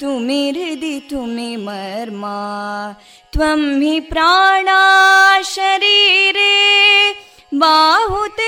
तुमि हृदि तुमि मर्मा त्वं हि प्राणा शरीरे बाहुते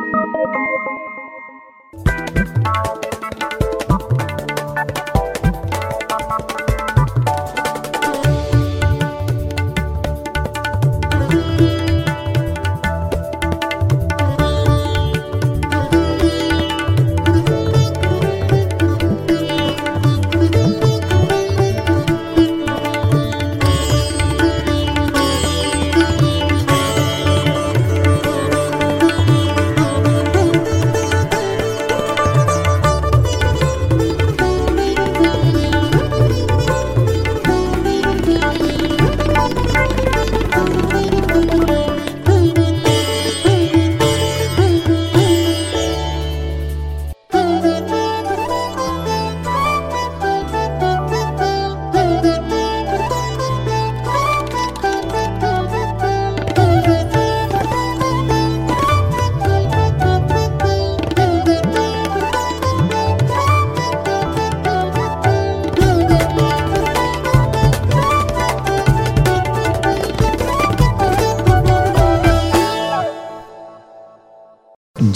you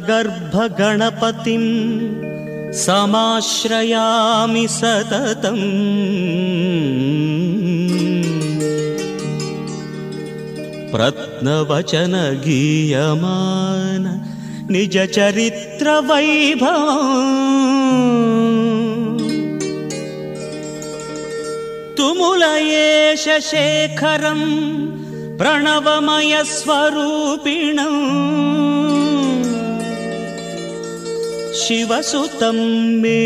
सगर्भगणपतिं समाश्रयामि सततम्। प्रत्नवचनगीयमान गीयमान तुमुल एष शेखरम् प्रणवमयस्वरूपिणम्। शिवसुतं मे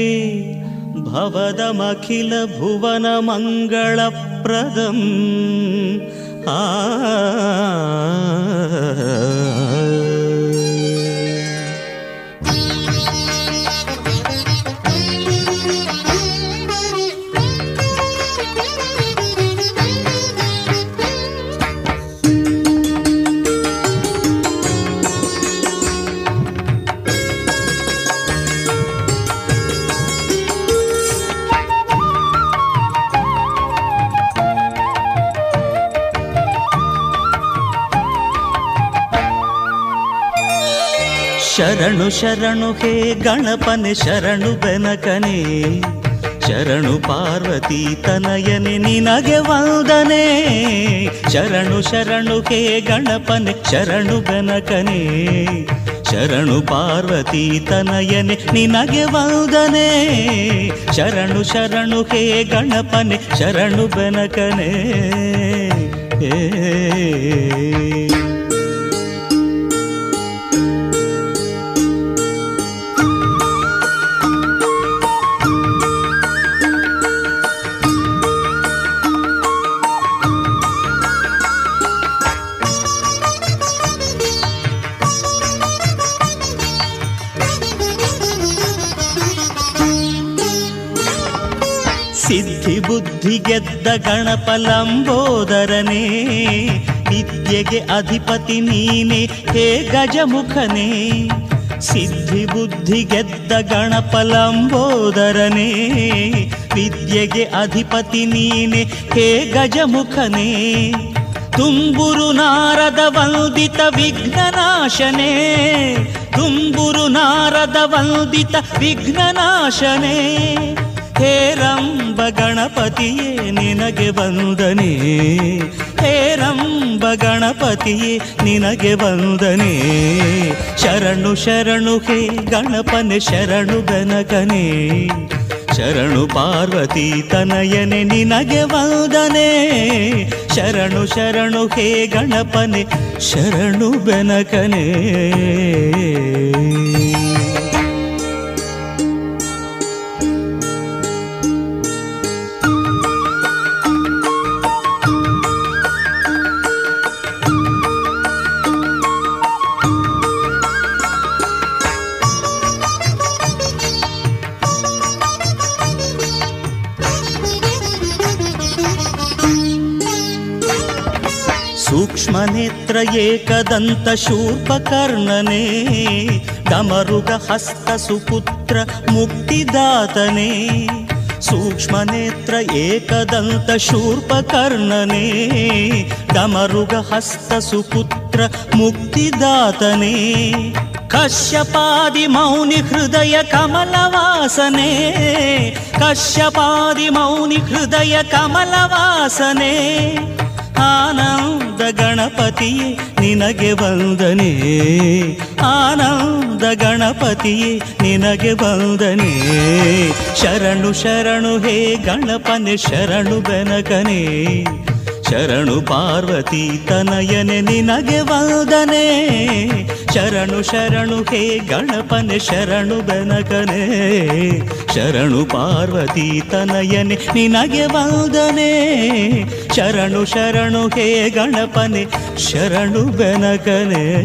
भवदमखिलभुवनमङ्गलप्रदम् आ ಶರಣು ಶರಣು ಹೇ ಗಣಪನೆ ಶರಣು ಬೆನಕನೆ. ಶರಣು ಪಾರ್ವತಿ ತನಯನೆ ನಿನಗೆ ವಂದನೆ. ಶರಣು ಶರಣು ಹೇ ಗಣಪನೆ ಶರಣು ಬೆನಕನೆ. ಶರಣು ಪಾರ್ವತಿ ತನಯನೆ ನಿನಗೆ ವಂದನೆ. ಶರಣು ಶರಣು ಹೇ ಗಣಪನೆ ಶರಣು ಬೆನಕನೆ. ಏ ಗೆದ್ದ ಗಣಪ ಲಂಬೋದರನೇ ವಿದ್ಯೆಗೆ ಅಧಿಪತಿ ನೀನೆ, ಹೇ ಗಜಮುಖನೇ. ಸಿದ್ಧಿ ಬುದ್ಧಿ ಗೆದ್ದ ಗಣಪ ಲಂಬೋದರನೇ ವಿದ್ಯೆಗೆ ಅಧಿಪತಿ ನೀನೆ, ಹೇ ಗಜಮುಖನೇ. ತುಂಬುರು ನಾರದ ವಂದಿತ ವಿಘ್ನನಾಶನೇ, ತುಂಬುರು ನಾರದ ವಂದಿತ ವಿಘ್ನನಾಶನೇ. ಹೇರಂಬ ಗಣಪತಿಯೇ, ನಿನಗೆ ವಂದನೆ. ಹೇರಂಬ ಗಣಪತಿಯೇ, ನಿನಗೆ ವಂದನೆ. ಶರಣು ಶರಣು, ಹೇ ಗಣಪನೆ, ಶರಣು ಬೆನಕನಿ. ಶರಣು ಪಾರ್ವತಿ ತನಯನೆ, ನಿನಗೆ ವಂದನೆ. ಶರಣು ಶರಣು, ಹೇ ಗಣಪನೆ, ಶರಣು ಬೆನಕನೆ. एकदन्तशूर्पकर्णने डमरुगहस्तसुपुत्र मुक्तिदातने सूक्ष्मनेत्र एकदन्तशूर्पकर्णने डमरुगहस्तसुपुत्र मुक्तिदातने कश्यपादिमौनि हृदय ಆನಂದ ಗಣಪತಿಯೇ ನಿನಗೆ ವಂದನೆ. ಆನಂದ ಗಣಪತಿಯೇ ನಿನಗೆ ವಂದನೆ. ಶರಣು ಶರಣು ಹೇ ಗಣಪನೆ ಶರಣು ಬೆನಕನೇ. ಶರಣು ಪಾರ್ವತಿ ತನಯನೆ ನಿನಗೆ ವಂದನೆ. ಶರಣು ಶರಣು, ಹೇ ಗಣಪನೆ, ಶರಣು ಬೆನಕನೆ. ಶರಣು ಪಾರ್ವತಿ ತನಯನೆ ನಿನಗೆ ವಂದನೆ. ಶರಣು ಶರಣು, ಹೇ ಗಣಪನೆ, ಶರಣು ಬೆನಕನೆ.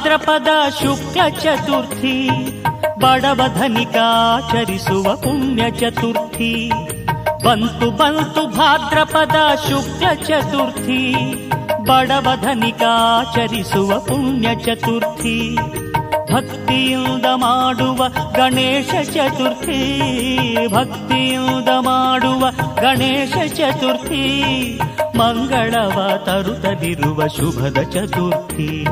ಭಾದ್ರಪದ ಶುಕ್ಲ ಚತುರ್ಥಿ, ಬಡವ ಧನಿಕಾಚರಿಸುವ ಪುಣ್ಯ ಚತುರ್ಥಿ, ಬಂತು ಬಂತು ಭಾದ್ರಪದ ಶುಕ್ಲ ಚತುರ್ಥಿ, ಬಡವ ಧನಿಕಾಚರಿಸುವ ಪುಣ್ಯ ಚತುರ್ಥಿ, ಭಕ್ತಿಯಿಂದ ಮಾಡುವ ಗಣೇಶ ಚತುರ್ಥಿ, ಭಕ್ತಿಯಿಂದ ಮಾಡುವ ಗಣೇಶ ಚತುರ್ಥಿ ಮಂಗಳವ ತರುತದಿರುವ ಶುಭದ ಚತುರ್ಥಿ.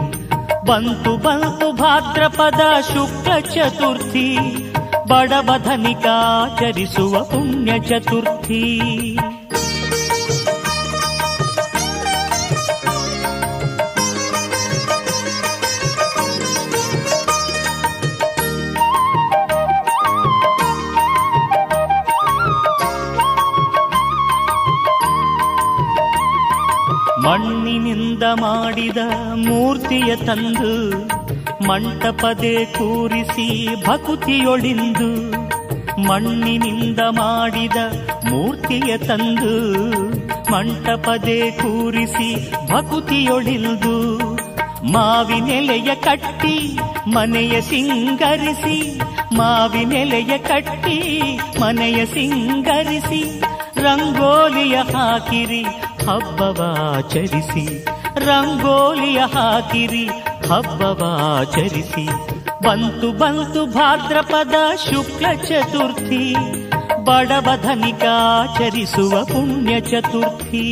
ಬಂತು ಬಂತು ಭಾದ್ರಪದ ಶುಕ್ಲ ಚತುರ್ಥಿ ಬಡಬಧನಿಕಾಚರಿಸುವ ಪುಣ್ಯ ಚತುರ್ಥಿ. ಮಣ್ಣಿನಿಂದ ಮಾಡಿದ ಮೂರ್ತಿಯ ತಂದು ಮಂಟಪದೆ ಕೂರಿಸಿ ಭಕುತಿಯೊಳಿಂದು ಮಣ್ಣಿನಿಂದ ಮಾಡಿದ ಮೂರ್ತಿಯ ತಂದು ಮಂಟಪದೆ ಕೂರಿಸಿ ಭಕುತಿಯೊಳಿಂದು ಮಾವಿನೆಲೆಯ ಕಟ್ಟಿ ಮನೆಯ ಸಿಂಗರಿಸಿ ಮಾವಿನೆಲೆಯ ಕಟ್ಟಿ ಮನೆಯ ಸಿಂಗರಿಸಿ ರಂಗೋಲಿಯ ಹಾಕಿರಿ ಹಬ್ಬವಾಚರಿಸಿ ರಂಗೋಲಿಯ ಹಾಕಿರಿ ಹಬ್ಬವಾಚರಿಸಿ ಬಂತು ಬಂತು ಭಾದ್ರಪದ ಶುಕ್ಲ ಚತುರ್ಥಿ ಬಡವ ಧನಿಕಾಚರಿಸುವ ಪುಣ್ಯ ಚತುರ್ಥಿ.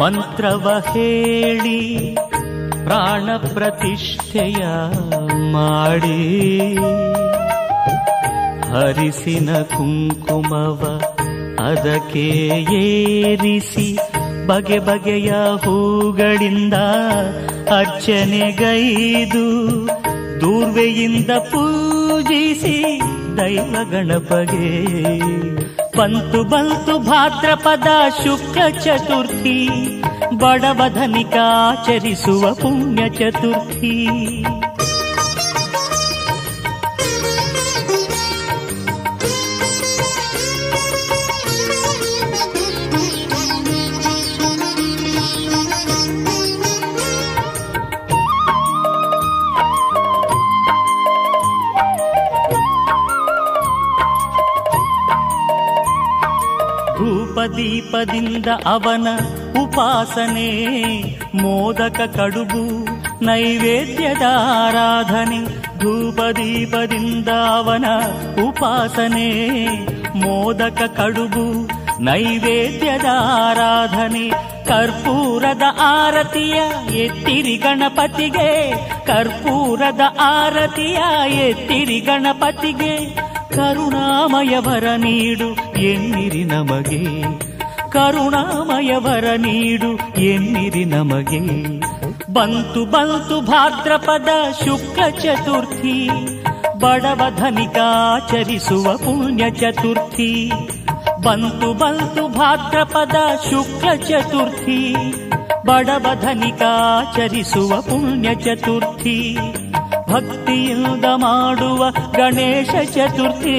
ಮಂತ್ರವ ಹೇಳಿ ಪ್ರಾಣ ಪ್ರತಿಷ್ಠೆಯ ಮಾಡಿ ಹರಿಸಿನ ಕುಂಕುಮವ ಅದಕ್ಕೆ ಏರಿಸಿ ಬಗೆ ಬಗೆಯ ಹೂಗಳಿಂದ ಅರ್ಚನೆಗೈದು ದೂರ್ವೆಯಿಂದ ಪೂಜಿಸಿ ದೈವ ಗಣಪಗೆ. ಬಂತು ಬಂತು ಭಾದ್ರಪದ ಶುಕ್ಲ ಚತುರ್ಥಿ. ಬಡವಧನಿಕಾಚರಿಸುವ ಪುಣ್ಯ ಚತುರ್ಥಿ ಧೂಪದೀಪದಿಂದ ಅವನ ಉಪಾಸನೆ, ಮೋದಕ ಕಡುಬು, ನೈವೇದ್ಯದ ಆರಾಧನೆ, ಧೂಪದೀಪದಿಂದ ಅವನ ಉಪಾಸನೆ, ಮೋದಕ ಕಡುಬು, ನೈವೇದ್ಯದ ಆರಾಧನೆ, ಕರ್ಪೂರದ ಆರತಿಯ ಎತ್ತಿರಿ ಗಣಪತಿಗೆ, ಕರ್ಪೂರದ ಆರತಿಯ ಎತ್ತಿರಿ ಗಣಪತಿಗೆ, ಕರುಣಾಮಯವರ ನೀಡು ಎನ್ನಿರಿ ನಮಗೆ. ಕರುಣಾಮಯವರ ನೀಡು ಎನ್ನಿರಿ ನಮಗೆ. ಬಂತು ಬಂತು ಭಾದ್ರಪದ ಶುಕ್ಲ ಚತುರ್ಥಿ, ಬಡವ ಧನಿಕಾಚರಿಸುವ ಪುಣ್ಯ ಚತುರ್ಥಿ. ಬಂತು ಬಂತು ಭಾದ್ರಪದ ಶುಕ್ಲ ಚತುರ್ಥಿ, ಬಡವ ಧನಿಕಾಚರಿಸುವ ಪುಣ್ಯ ಚತುರ್ಥಿ. ಭಕ್ತಿಯಿಂದ ಮಾಡುವ ಗಣೇಶ ಚತುರ್ಥಿ.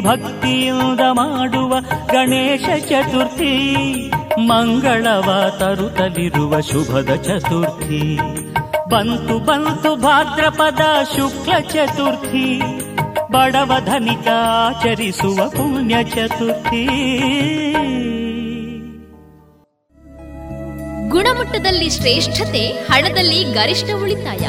ಭಕ್ತಿಯಿಂದ ಮಾಡುವ ಗಣೇಶ ಚತುರ್ಥಿ. ಮಂಗಳವ ತರುತ್ತಲಿರುವ ಶುಭದ ಚತುರ್ಥಿ. ಬಂತು ಬಂತು ಭಾದ್ರಪದ ಶುಕ್ಲ ಚತುರ್ಥಿ. ಬಡವ ಧನಿಕಾಚರಿಸುವ ಪುಣ್ಯ ಚತುರ್ಥಿ. ಗುಣಮಟ್ಟದಲ್ಲಿ ಶ್ರೇಷ್ಠತೆ, ಹಣದಲ್ಲಿ ಗರಿಷ್ಠ ಉಳಿತಾಯ.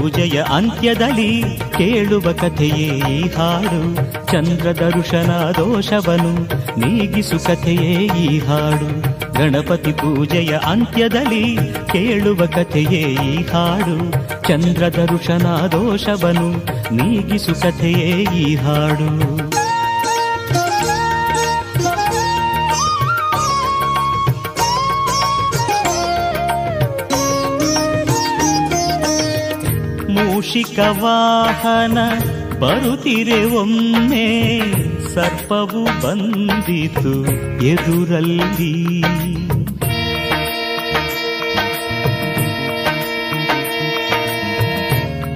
ಪೂಜೆಯ ಅಂತ್ಯದಲ್ಲಿ ಕೇಳುವ ಕಥೆಯೇ ಈ ಹಾಡು. ಚಂದ್ರ ದರ್ಶನ ದೋಷವನು, ನೀಗಿಸು ಕಥೆಯೇ ಈ ಹಾಡು. ಗಣಪತಿ ಪೂಜೆಯ ಅಂತ್ಯದಲ್ಲಿ ಕೇಳುವ ಕಥೆಯೇ ಈ ಹಾಡು. ಚಂದ್ರ ದರ್ಶನ ದೋಷವನು, ನೀಗಿಸು ಕಥೆಯೇ ಈ ಹಾಡು. ಮೂಷಿಕ ವಾಹನ ಬರುತ್ತಿರೆ ಒಮ್ಮೆ ಸರ್ಪವು ಬಂದಿತು ಎದುರಲ್ಲಿ.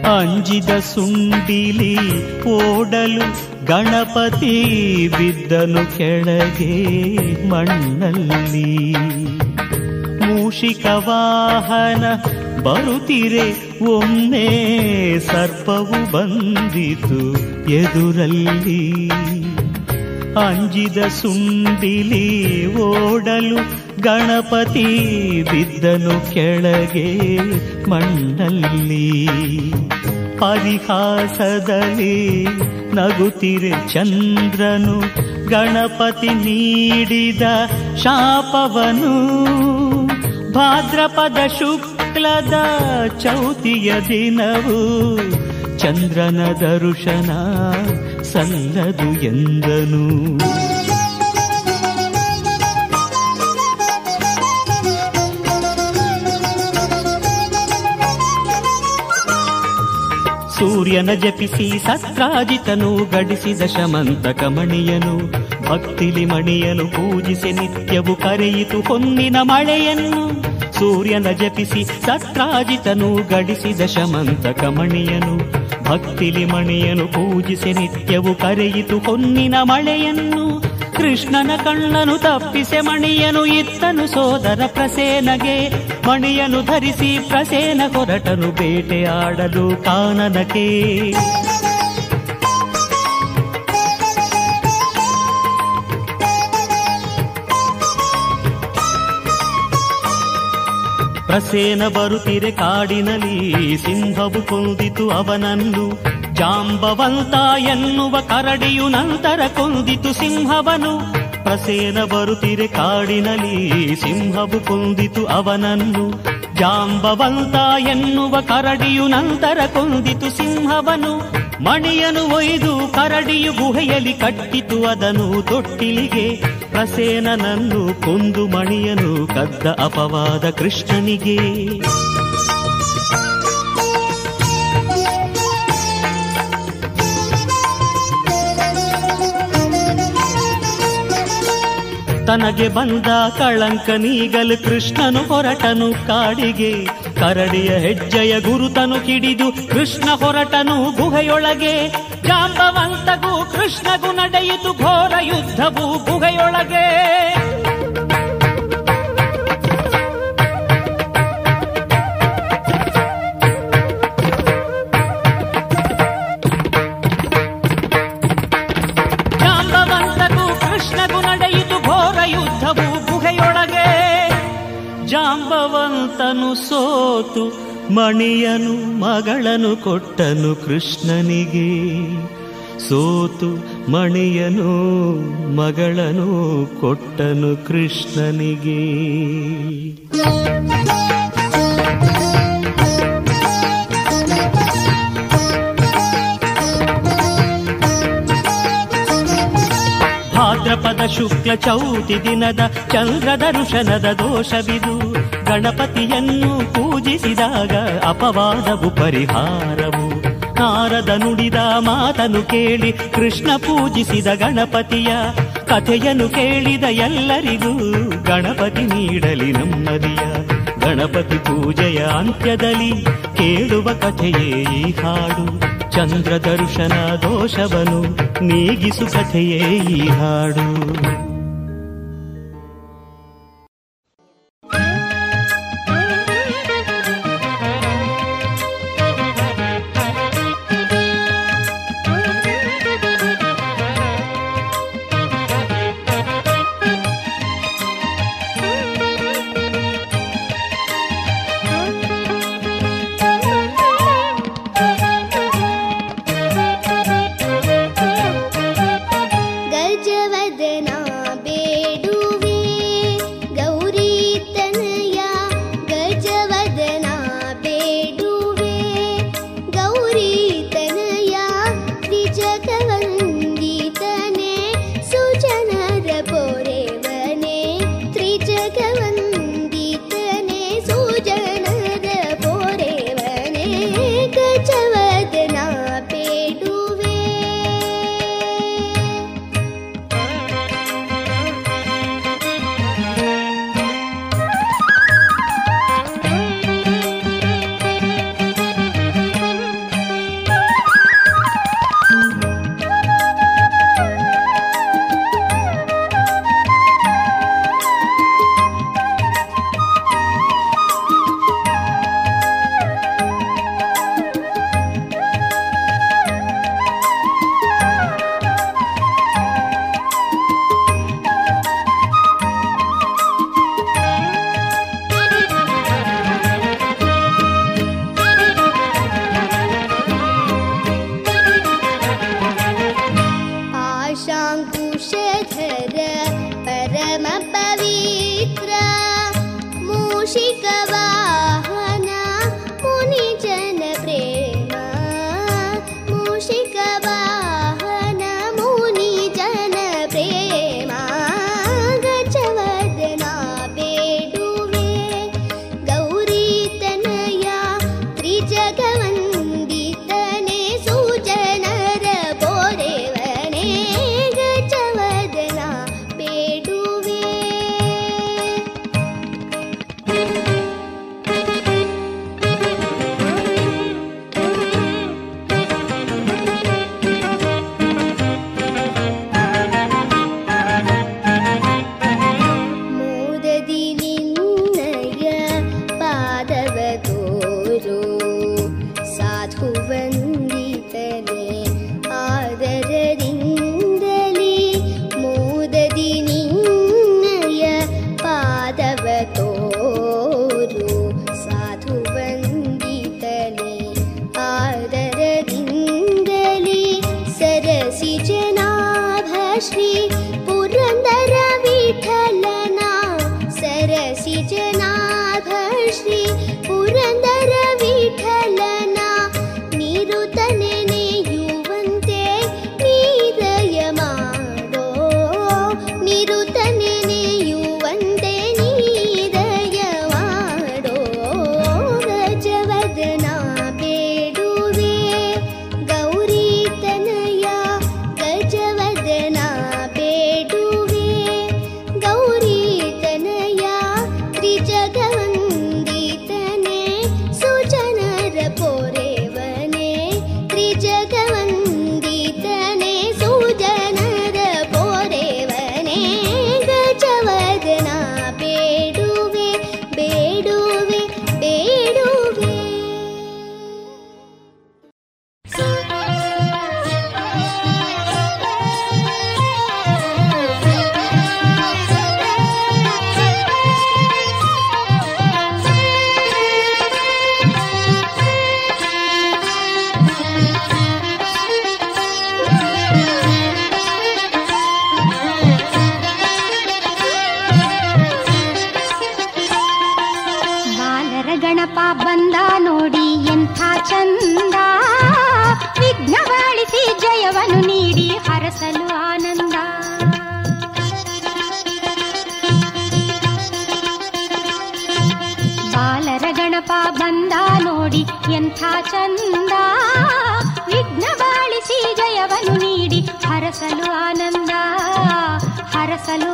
ಅಂಜಿದ ಸುಂಡಿಲಿ ಓಡಲು ಗಣಪತಿ ಬಿದ್ದನು ಕೆಳಗೆ ಮಣ್ಣಲ್ಲಿ. ಮೂಷಿಕ ವಾಹನ ಬರುತ್ತಿರೆ, ಒಮ್ಮೆ ಸರ್ಪವು ಬಂದಿತು ಎದುರಲ್ಲಿ. ಅಂಜಿದ ಸುಂಡಿಲಿ ಓಡಲು ಗಣಪತಿ ಬಿದ್ದನು ಕೆಳಗೆ ಮಣ್ಣಲ್ಲಿ. ಪರಿಹಾಸದಲ್ಲಿ ನಗುತ್ತಿರೆ ಚಂದ್ರನು, ಗಣಪತಿ ನೀಡಿದ ಶಾಪವನು. ಭಾದ್ರಪದ ಶುಕ್ಲದ ಚೌತಿಯ ದಿನವು ಚಂದ್ರನ ದರುಶನ ಸಲ್ಲದು ಎಂದನು. ಸೂರ್ಯನ ಜಪಿಸಿ ಸತ್ರಾಜಿತನು ಗಡಿಸಿದ ಶಮಂತ ಮಣಿಯನು. ಭಕ್ತಿಲಿ ಮಣಿಯನು ಪೂಜಿಸಿ ನಿತ್ಯವು ಕರೆಯಿತು ಹೊನ್ನಿನ ಮಳೆಯನ್ನು. ಸೂರ್ಯನ ಜಪಿಸಿ ಸತ್ರಾಜಿತನು ಗಡಿಸಿದ ಶಮಂತಕ ಮಣಿಯನು ಭಕ್ತಿಲಿ ಮಣಿಯನು ಪೂಜಿಸಿ ನಿತ್ಯವು ಕರೆಯಿತು ಹೊನ್ನಿನ ಮಳೆಯನ್ನು. ಕೃಷ್ಣನ ಕಣ್ಣನು ತಪ್ಪಿಸೆ ಮಣಿಯನು ಇತ್ತನು ಸೋದರ ಪ್ರಸೇನಗೆ. ಮಣಿಯನು ಧರಿಸಿ ಪ್ರಸೇನ ಹೊರಟನು ಬೇಟೆಯಾಡಲು ಕಾನನಕ್ಕೆ. ಪ್ರಸೇನ ಬರುತ್ತಿರೆ ಕಾಡಿನಲ್ಲಿ ಸಿಂಹವು ಕೊಂದಿತು ಅವನನ್ನು. ಜಾಂಬವಂತ ಎನ್ನುವ ಕರಡಿಯು ನಂತರ ಕೊಂದಿತು ಸಿಂಹವನು. ಪ್ರಸೇನ ಬರುತ್ತಿರೆ ಕಾಡಿನಲ್ಲಿ ಸಿಂಹವು ಕೊಂದಿತು ಅವನನ್ನು. ಜಾಂಬವಂತ ಎನ್ನುವ ಕರಡಿಯು ನಂತರ ಕೊಂದಿತು ಸಿಂಹವನು. ಮಣಿಯನು ಒಯ್ದು ಕರಡಿಯು ಗುಹೆಯಲ್ಲಿ ಕಟ್ಟಿತು ಅದನು ತೊಟ್ಟಿಲಿಗೆ. ಪ್ರಸೇನನನ್ನು ಕೊಂದು ಮಣಿಯನು ಕದ್ದ ಅಪವಾದ ಕೃಷ್ಣನಿಗೆ. ತನಗೆ ಬಂದ ಕಳಂಕ ನೀಗಲು ಕೃಷ್ಣನು ಹೊರಟನು ಕಾಡಿಗೆ. ಕರಡಿಯ ಹೆಜ್ಜೆಯ ಗುರುತನು ಕಿಡಿದು ಕೃಷ್ಣ ಹೊರಟನು ಗುಹೆಯೊಳಗೆ. ಜಾಂಬವಂತಗೂ ಕೃಷ್ಣಗೂ ನಡೆಯಿತು ಘೋರ ಯುದ್ಧವು ಗುಹೆಯೊಳಗೆ. ನಡೆಯಿತು ಘೋರ ಯುದ್ಧವು ಸೋತು ಮಣಿಯನು ಮಗಳನು ಕೊಟ್ಟನು ಕೃಷ್ಣನಿಗೆ. ಸೋತು ಮಣಿಯನು ಮಗಳನು ಕೊಟ್ಟನು ಕೃಷ್ಣನಿಗೆ. ಭಾದ್ರಪದ ಶುಕ್ಲ ಚೌತಿ ದಿನದ ಚಂದ್ರ ದರ್ಶನದ ದೋಷವಿದು. ಗಣಪತಿಯನ್ನು ಪೂಜಿಸಿದಾಗ ಅಪವಾದವು ಪರಿಹಾರವು. ನಾರದ ನುಡಿದ ಮಾತನು ಕೇಳಿ ಕೃಷ್ಣ ಪೂಜಿಸಿದ ಗಣಪತಿಯ ಕಥೆಯನ್ನು ಕೇಳಿದ ಎಲ್ಲರಿಗೂ ಗಣಪತಿ ನೀಡಲಿ ನಮ್ಮದಿಯ. ಗಣಪತಿ ಪೂಜೆಯ ಅಂತ್ಯದಲ್ಲಿ ಕೇಳುವ ಕಥೆಯೇ ಈ ಹಾಡು. ಚಂದ್ರ ದರ್ಶನ ದೋಷವನು ನೀಗಿಸು ಕಥೆಯೇ ಈ ಹಾಡು ಎಂಥ ಚಂದ ವಿಘ್ನ ಬಾಳಿಸಿ ಜಯವನ್ನು ನೀಡಿ ಹರಸಲು ಆನಂದ ಹರಸಲು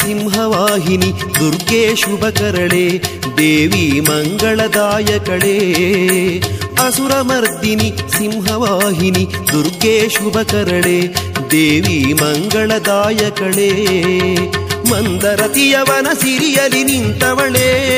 ಸಿಂಹವಾಹಿನಿ ದುರ್ಗೆ ಶುಭಕರಳೆ ದೇವಿ ಮಂಗಳದಾಯಕಳೆ. ಅಸುರಮರ್ದಿನಿ ಸಿಂಹವಾಹಿನಿ ದುರ್ಗೆ ಶುಭಕರಳೆ ದೇವಿ ಮಂಗಳದಾಯಕಳೆ. ಮಂದರತಿಯವನ ಸಿರಿಯಲಿ ನಿಂತವಳೇ.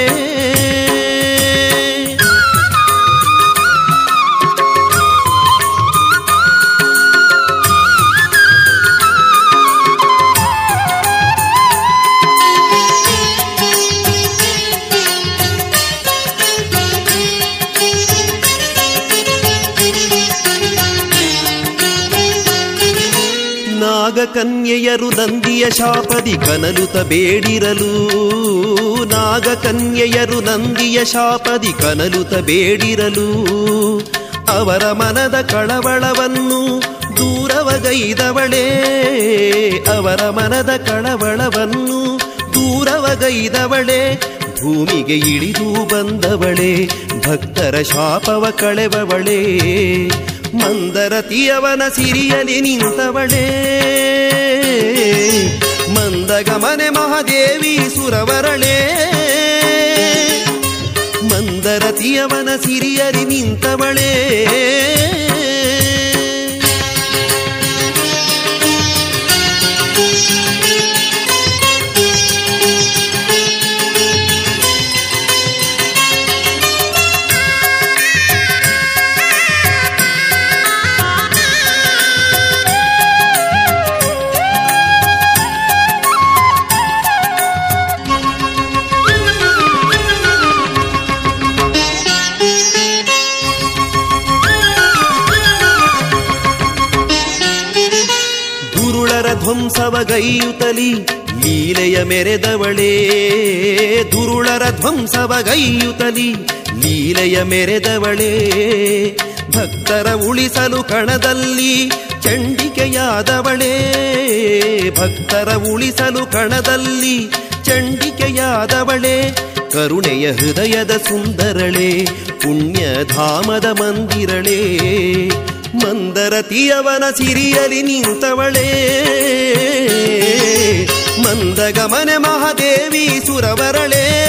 ನಾಗಕನ್ಯೆಯರು ನಂದಿಯ ಶಾಪದಿ ಕನಲುತ ಬೇಡಿರಲು. ನಾಗಕನ್ಯೆಯರು ನಂದಿಯ ಶಾಪದಿ ಕನಲುತ ಬೇಡಿರಲು. ಅವರ ಮನದ ಕಳವಳವನ್ನು ದೂರವಗೈದವಳೇ. ಅವರ ಮನದ ಕಳವಳವನ್ನು ದೂರವಗೈದವಳೇ. ಭೂಮಿಗೆ ಇಳಿದು ಬಂದವಳೇ, ಭಕ್ತರ ಶಾಪವ ಕಳೆವವಳೇ. ಮಂದರತಿಯವನ ಸಿರಿಯಲಿ ನಿಂತವಳೇ. ಮಂದಗಮನೆ ಮಹಾದೇವಿ ಸುರವರಳೇ. ಮಂದರತಿಯವನ ಸಿರಿಯಲಿ ನಿಂತವಳೇ. ದುರುಳರ ಧ್ವಂಸವಗೈಯುತಲಿ ಲೀಲೆಯ ಮೆರೆದವಳೇ. ದುರುಳರ ಧ್ವಂಸವಗೈಯುತಲಿ ಲೀಲೆಯ ಮೆರೆದವಳೇ. ಭಕ್ತರ ಉಳಿಸಲು ಕಣದಲ್ಲಿ ಚಂಡಿಕೆಯಾದವಳೇ. ಭಕ್ತರ ಉಳಿಸಲು ಕಣದಲ್ಲಿ ಚಂಡಿಕೆಯಾದವಳೇ. ಕರುಣೆಯ ಹೃದಯದ ಸುಂದರಳೆ, ಪುಣ್ಯಧಾಮದ ಮಂದಿರಳೇ. ಮಂದರತಿಯವನ ಸಿರಿಯಲಿ ನಿಂತವಳೇ. ಮಂದಗಮನೆ ಮಹಾದೇವಿ ಸುರವರಳೇ.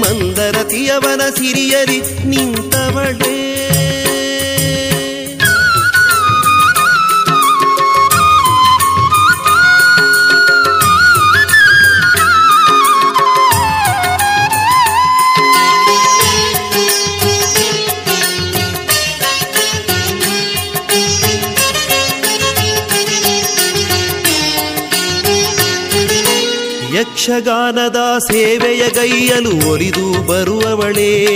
ಮಂದರತಿಯವನ ಸಿರಿಯಲಿ ನಿಂತವಳೇ. ಯಕ್ಷಗಾನದ ಸೇವೆಯ ಗೈಯಲು ಒಲಿದು ಬರುವವಳೇ.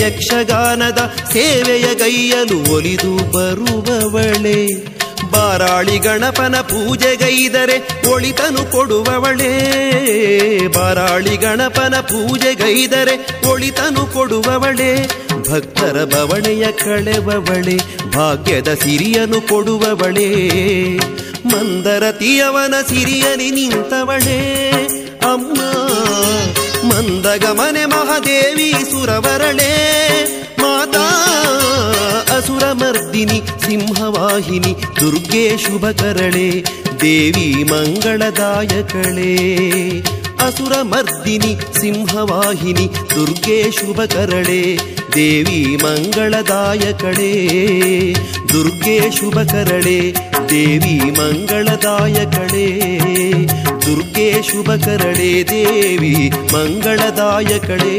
ಯಕ್ಷಗಾನದ ಸೇವೆಯ ಗೈಯಲು ಒಲಿದು ಬರುವವಳೇ. ಬಾರಾಳಿ ಗಣಪನ ಪೂಜೆಗೈದರೆ ಒಳಿತನು ಕೊಡುವವಳೇ. ಬಾರಾಳಿ ಗಣಪನ ಪೂಜೆಗೈದರೆ ಒಳಿತನು ಕೊಡುವವಳೇ. ಭಕ್ತರ ಬವಣೆಯ ಕಳೆವವಳೆ, ಭಾಗ್ಯದ ಸಿರಿಯನು ಕೊಡುವವಳೇ. ಮಂದರತಿಯವನ ಸಿರಿಯಲಿ ನಿಂತವಳೇ. ಅಮ್ಮ, ಮಂದಗಮನೆ ಮಹಾದೇವಿ ಸುರವರಳೇ. ಮಾತಾ ಅಸುರಮರ್ದಿನಿ ಸಿಂಹವಾಹಿನಿ, ದುರ್ಗೆ ಶುಭಕರಳೆ ದೇವಿ ಮಂಗಳದಾಯಕಳೇ ಅಸುರಮರ್ದಿನಿ ಸಿಂಹವಾಹಿನಿ, ದುರ್ಗೆ ಶುಭಕರಳೆ ದೇವಿ ಮಂಗಳದಾಯಕಳೇ ದುರ್ಗೆ ಶುಭಕರಳೆ ದೇವಿ ಮಂಗಳದಾಯಕಳೇ ದುರ್ಗೆ ಶುಭಕರಳೆ ದೇವಿ ಮಂಗಳದಾಯಕಳೇ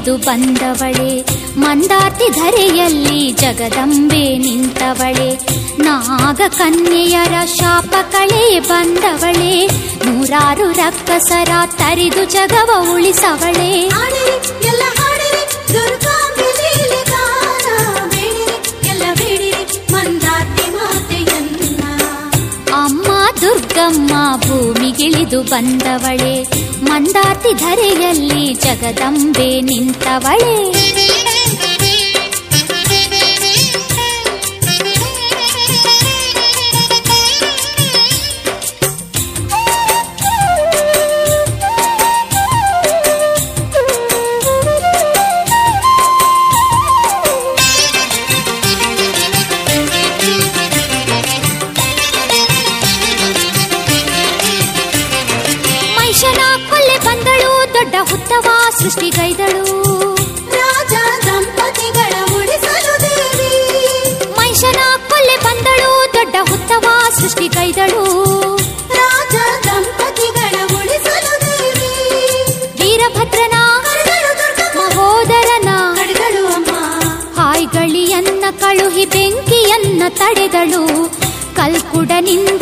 ಭೂಮಿಗಿಳಿದು ಬಂದವಳೆ. ಮಂದಾರ್ತಿ ಧರೆಯಲ್ಲಿ ಜಗದಂಬೆ ನಿಂತವಳೆ. ನಾಗ ಕನ್ಯೆಯರ ಶಾಪ ಕಳೆ ಬಂದವಳೆ. ನೂರಾರು ರಕ್ಕಸರ ತರಿದು ಜಗವ ಉಳಿಸವಳೆ. ದುರ್ಗಮ್ಮ ಭೂಮಿಗಿಳಿದು ಬಂದವಳೆ ಮಂದಾತಿ ಧರೆಯಲ್ಲಿ ಜಗದಂಬೆ ನಿಂತವಳೆ.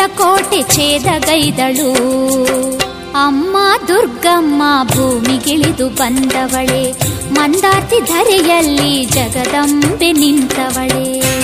ಕೋಟೆ ಛೇದಗೈದಳು. ಅಮ್ಮ ದುರ್ಗಮ್ಮ ಭೂಮಿಗಿಳಿದು ಬಂದವಳೆ. ಮಂದಾತಿ ಧರೆಯಲ್ಲಿ ಜಗದಂಬೆ ನಿಂತವಳೆ.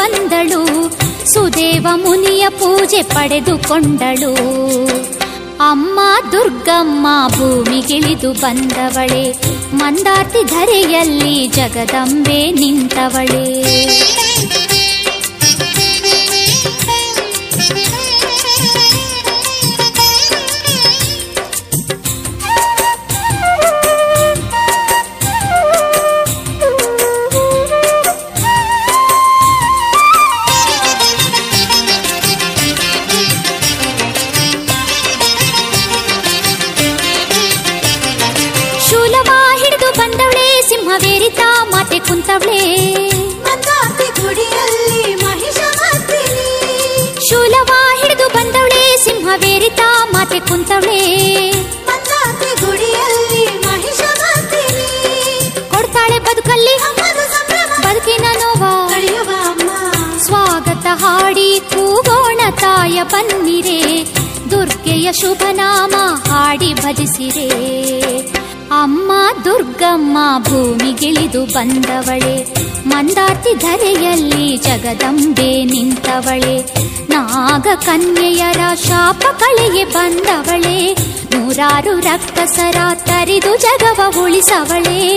ಬಂದಳು. ಸುದೇವ ಮುನಿಯ ಪೂಜೆ ಪಡೆದುಕೊಂಡಳು. ಅಮ್ಮ ದುರ್ಗಮ್ಮ ಭೂಮಿಗಿಳಿದು ಬಂದವಳೆ. ಮಂದಾತಿ ಧರೆಯಲ್ಲಿ ಜಗದಂಬೆ ನಿಂತವಳೆ. ದುರ್ಗೆಯ ಶುಭ ನಾಮ ಹಾಡಿ ಭಜಿಸಿರೆ. ಅಮ್ಮ ದುರ್ಗಮ್ಮ ಭೂಮಿಗಿಳಿದು ಬಂದವಳೆ. ಮಂದಾರ್ತಿ ಧರೆಯಲ್ಲಿ ಜಗದಂಬೆ ನಿಂತವಳೆ. ನಾಗ ಕನ್ಯೆಯರ ಶಾಪ ಕಳೆಗೆ ಬಂದವಳೆ. ನೂರಾರು ರಕ್ತಸರ ತರಿದು ಜಗವ ಉಳಿಸವಳೆ.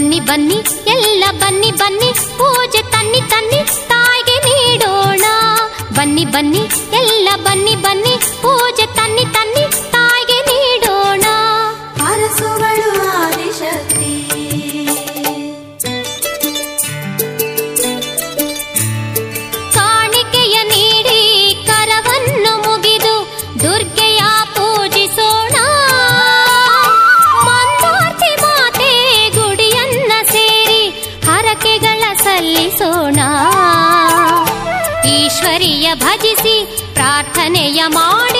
ಬನ್ನಿ ಬನ್ನಿ, ಎಲ್ಲ ಬನ್ನಿ ಬನ್ನಿ, ಪೂಜೆ ತನ್ನಿ ತನ್ನಿ, ತಾಯಿಗೆ ನೀಡೋಣ. ಬನ್ನಿ ಬನ್ನಿ, ಎಲ್ಲ ಬನ್ನಿ ಬನ್ನಿ, ಪೂಜೆ ತನ್ನಿ ತನ್ನಿ, ತಾಯಿಗೆ ನೀಡೋಣ. மேயமாடி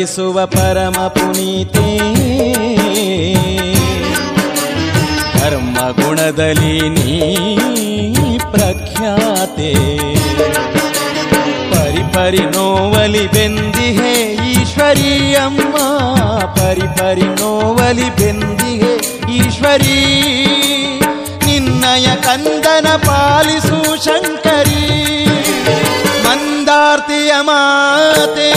ಪಾಪವ ದಹಿಸುವ ಪರಮ ಪುನೀತೆ. ಧರ್ಮ ಗುಣದಲ್ಲಿ ನೀ ಪ್ರಖ್ಯಾತೆ. ಪರಿಪರಿ ಪರಿ ನೋವಲಿ ಬೆಂದಿಹೆ ಈಶ್ವರಿಯಮ್ಮ. ಅಮ್ಮ ಪರಿ ಪರಿ ನೋವಲಿ ಬೆಂದಿಹೆ ಈಶ್ವರಿ. ನಿನ್ನಯ ಕಂದನ ಪಾಲಿಸು ಶಂಕರಿ. ಮಂದಾರ್ತಿಯ ಮಾತೆ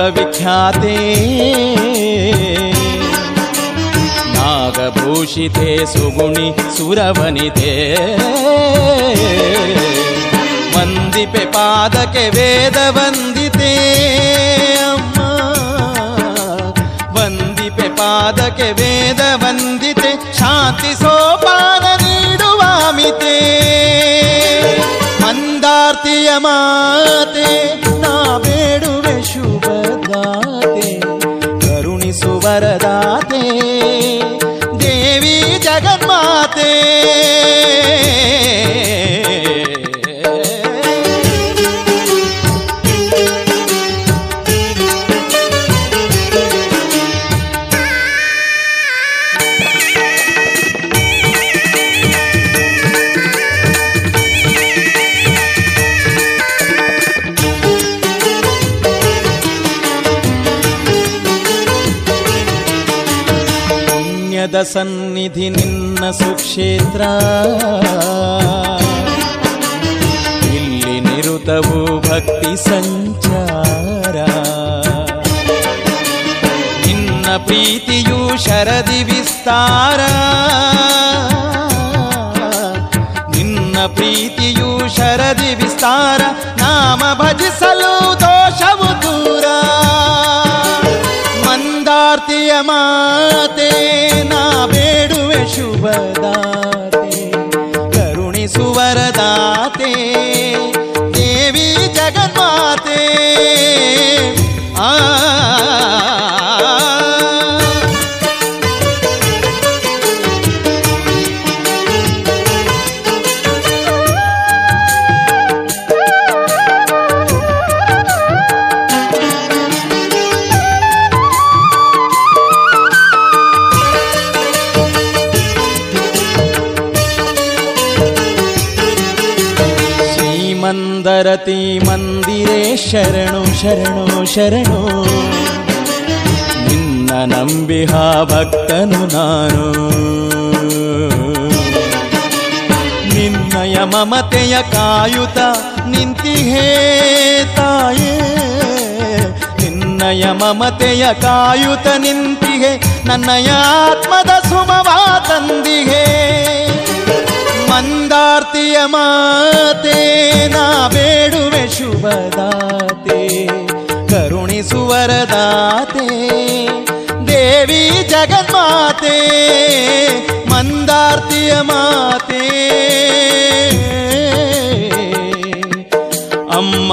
ಲೋಕವಿಖ್ಯಾತೆ ನಾಗಭೂಷಿತೆ ಸುಗುಣಿ ಸುರವನಿತೆ. ವಂದಿಪೆ ಪಾದಕ್ಕೆ ವೇದ ವಂದಿತೆ ಅಮ್ಮ. ವಂದಿಪೆ ಪಾದಕ್ಕೆ ವೇದ ವಂದಿತೆ. ಶಾಂತಿ ಸೋಪಾನ ನೀಡುವ ಮಿತೆ. ಸುಕ್ಷೇತ್ರ. ಇಲ್ಲಿ ನಿರುತವು ಭಕ್ತಿ ಸಂಚಾರ. ನಿನ್ನ ಪ್ರೀತಿಯು ಶರದಿ ವಿಸ್ತಾರ. ನಿನ್ನ ಪ್ರೀತಿಯು ಶರದಿ ವಿಸ್ತಾರ. ನಾಮ ಭಜಿಸಲು ದೋಷವು ದೂರ. ಮಂದಾರ್ತಿಯ ಮಾತೆ ನಾ ಶ್ರೀಮಂದರತಿ ಮಂದಿರೇ ಶರಣು ಶರಣು ಶರಣು. ನಿನ್ನ ನಂಬಿಹ ಭಕ್ತನು ನಾನು. ಮಮತೆಯ ಕಾಯುತ ನಿಂತಿಹೇ ತಾಯೇ. ನಿನ್ನಯ ಮಮತೆಯ ಕಾಯುತ ನಿಂತಿಹೆ ನನ್ನಯಾತ್ಮದ ಸುಮವಾ ತಂದಿಹೆ ಮಂದಾರ್ತಿಯ ಮಾತೆ ನಾ ಬೇಡುವೆ ಶುಭದಾತೆ ಕರುಣಿಸುವರದಾತೆ ದೇವಿ ಜಗನ್ಮಾತೆ ಮಂದಾರ್ತಿಯ ಮಾತೆ. ಅಮ್ಮ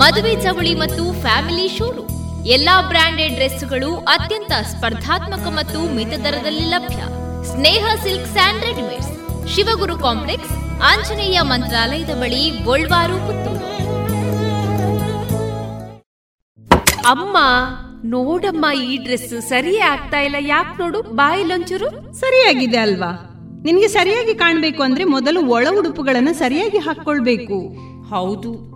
ಮದುವೆ ಚವಳಿ ಮತ್ತು ಫ್ಯಾಮಿಲಿ ಶೋರೂಮ್. ಎಲ್ಲಾ ಬ್ರಾಂಡೆಡ್ ಡ್ರೆಸ್ಗಳು ಅತ್ಯಂತ ಸ್ಪರ್ಧಾತ್ಮಕ ಮತ್ತು ಮಿತ ದರದಲ್ಲಿ ಲಭ್ಯ. Sneha silk and readymades. Shivaguru complex Anjaneya ಮಂತ್ರಾಲಯದ ಬಳಿ ಗೋಲ್ವಾರು ಪುತ್ತೂರು. ಅಮ್ಮ ನೋಡಮ್ಮ ಈ ಡ್ರೆಸ್ ಸರಿಯೇ ಆಗ್ತಾ ಇಲ್ಲ. ಯಾಕೆ ನೋಡು ಬಾಯಿಲೊಂಚೂರು ಸರಿಯಾಗಿದೆ ಅಲ್ವಾ? ನಿನ್ಗೆ ಸರಿಯಾಗಿ ಕಾಣ್ಬೇಕು ಅಂದ್ರೆ ಮೊದಲು ಒಳ ಉಡುಪುಗಳನ್ನ ಸರಿಯಾಗಿ ಹಾಕೊಳ್ಬೇಕು ಹೌದು.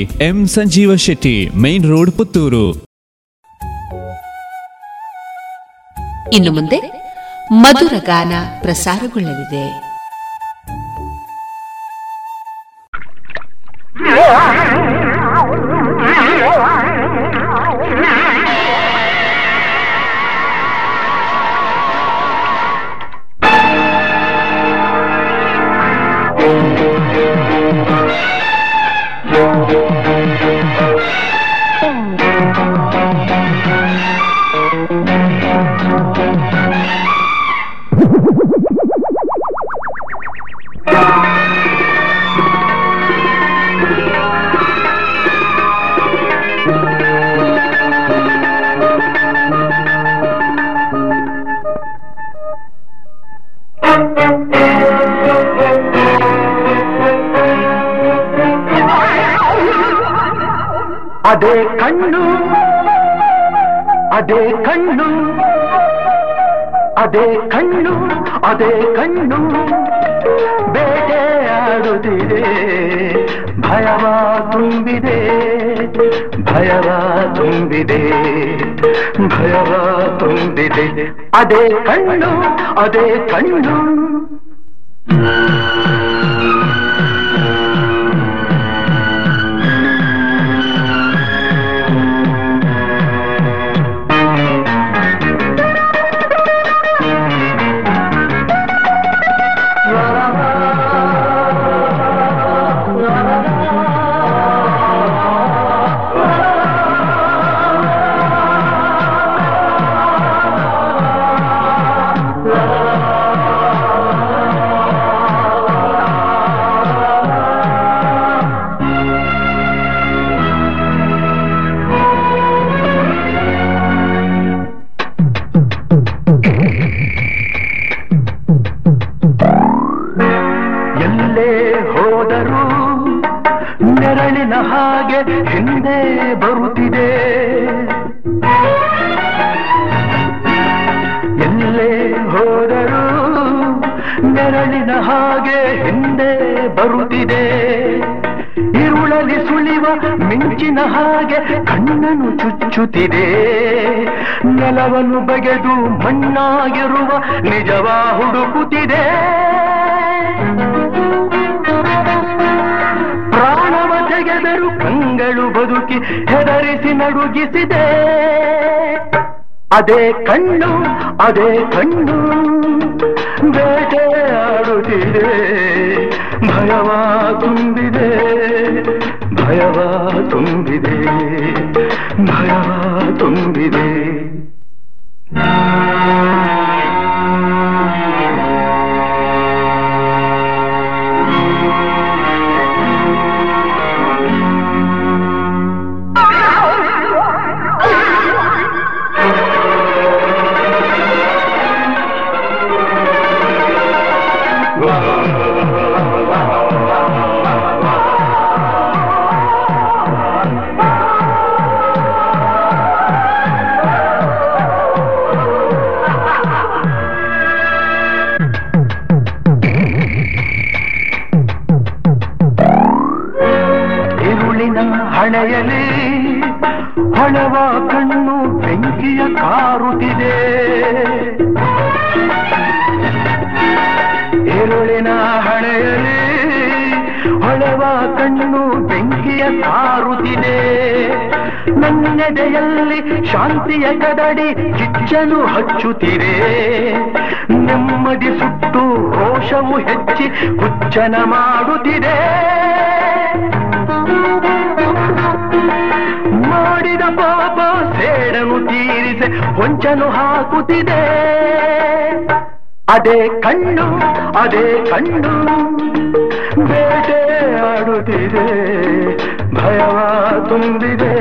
M Sanjeeva Shetty main road Puttur. ಇನ್ನು ಮುಂದೆ ಮಧುರ ಗಾನ ಪ್ರಸಾರಗೊಳ್ಳಲಿದೆ. ಕಣ್ಣು. ಅದೇ ಕಣ್ಣು ಅದೇ ಕಣ್ಣು. ಬೇಟೆಯಾಡುತ್ತಿದೆ ಭಯವ ತುಂಬಿದೆ ಭಯವ ತುಂಬಿದೆ ಭಯವ ತುಂಬಿದೆ. ಅದೇ ಕಣ್ಣು ಅದೇ ಕಣ್ಣು. ನಡುಗಿಸಿದೆ ಅದೇ ಕಣ್ಣು ಅದೇ ಕಣ್ಣು. ಬೇಟೆಯಾಡುತ್ತಿದೆ ಭಯವ ತುಂಬಿದೆ. ಭಯವ ತುಂಬಿದೆ. ಭಯವ ತುಂಬಿದೆ. ಹಣೆಯಲ್ಲಿ ಹೊಳವ ಕಣ್ಣು ಬೆಂಕಿಯ ಕಾರುತ್ತಿದೆ ಇರುಳಿನ ಹಣೆಯಲ್ಲಿ ಹೊಳವ ಕಣ್ಣು ಬೆಂಕಿಯ ಕಾರುತ್ತಿದೆ ನನ್ನೆದೆಯಲ್ಲಿ ಶಾಂತಿಯ ಕದಡಿ ಕಿಚ್ಚಲು ಹಚ್ಚುತ್ತಿದೆ. ನೆಮ್ಮದಿ ಸುಟ್ಟು ರೋಷವು ಹೆಚ್ಚಿ ಹುಚ್ಚನ ಮಾಡುತ್ತಿದೆ. ಮಾಡಿದ ಪಾಪ ಸೇಡನು ತೀರಿಸೆ ಹೊಂಚನು ಹಾಕುತ್ತಿದೆ. ಅದೇ ಕಣ್ಣು ಅದೇ ಕಣ್ಣು ಬೇಟೆಯಾಡುತ್ತಿದೆ ಭಯವ ತುಂಬಿದೆ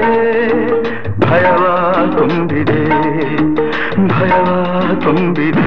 ಭಯವ ತುಂಬಿದೆ ಭಯವ ತುಂಬಿದೆ.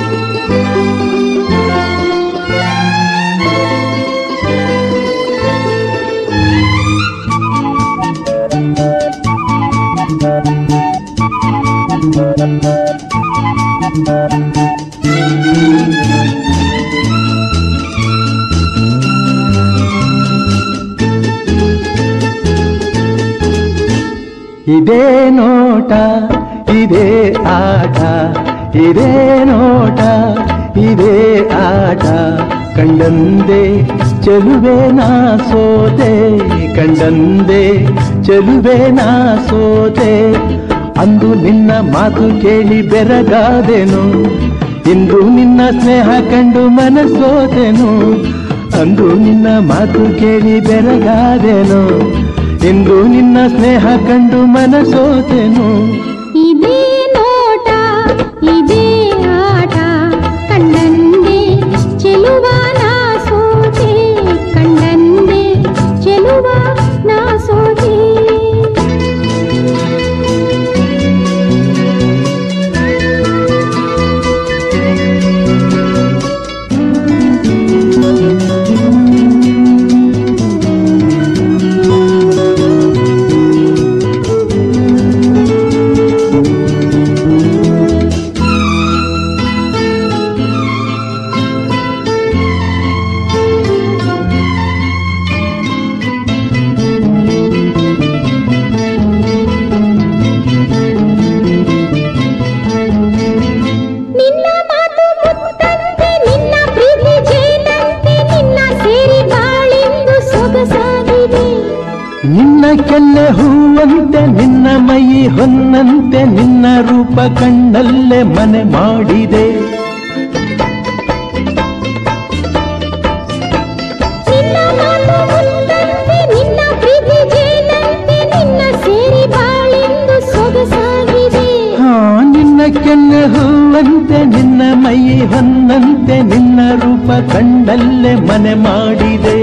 ಇದೇ ನೋಟ, ಇದೇ ಆಟ, ಇದೇ ನೋಟ, ಇದೇ ಆಟ. ಕಂಡಂದೆ ಚೆಲುವೆ ನಾ ಸೋತೆ, ಕಂಡಂದೆ ಚೆಲುವೆ ನಾ ಸೋತೆ. ಅಂದು ನಿನ್ನ ಮಾತು ಕೇಳಿ ಬೆರಗಾದೆನು. ಇಂದು ನಿನ್ನ ಸ್ನೇಹ ಕಂಡು ಮನಸೋದೆನು ಅಂದು ನಿನ್ನ ಮಾತು ಕೇಳಿ ಬೆರಗಾದೆನು. ಇಂದು ನಿನ್ನ ಸ್ನೇಹ ಕಂಡು ಮನಸೋತೆನು ಇದೇ ನೋಟ, ಇದೇ ಆಟ ಕಂಡಂದೆ ಚೆಲುವ ನಾ ಸೋತೆ ಕಂಡಂದೆ ಚೆಲುವ ನಾ ಸೋತೆ ಕೆನ್ನೆ ಹೂವಂತೆ ನಿನ್ನ ಮೈ ಹೊನ್ನಂತೆ ನಿನ್ನ ರೂಪ ಕಣ್ಣಲ್ಲೇ ಮನೆ ಮಾಡಿದೆ. ಕೆನ್ನೆ ಹೂವಂತೆ ನಿನ್ನ ಮೈ ಹೊನ್ನಂತೆ ನಿನ್ನ ರೂಪ ಕಂಡಲ್ಲೇ ಮನೆ ಮಾಡಿದೆ.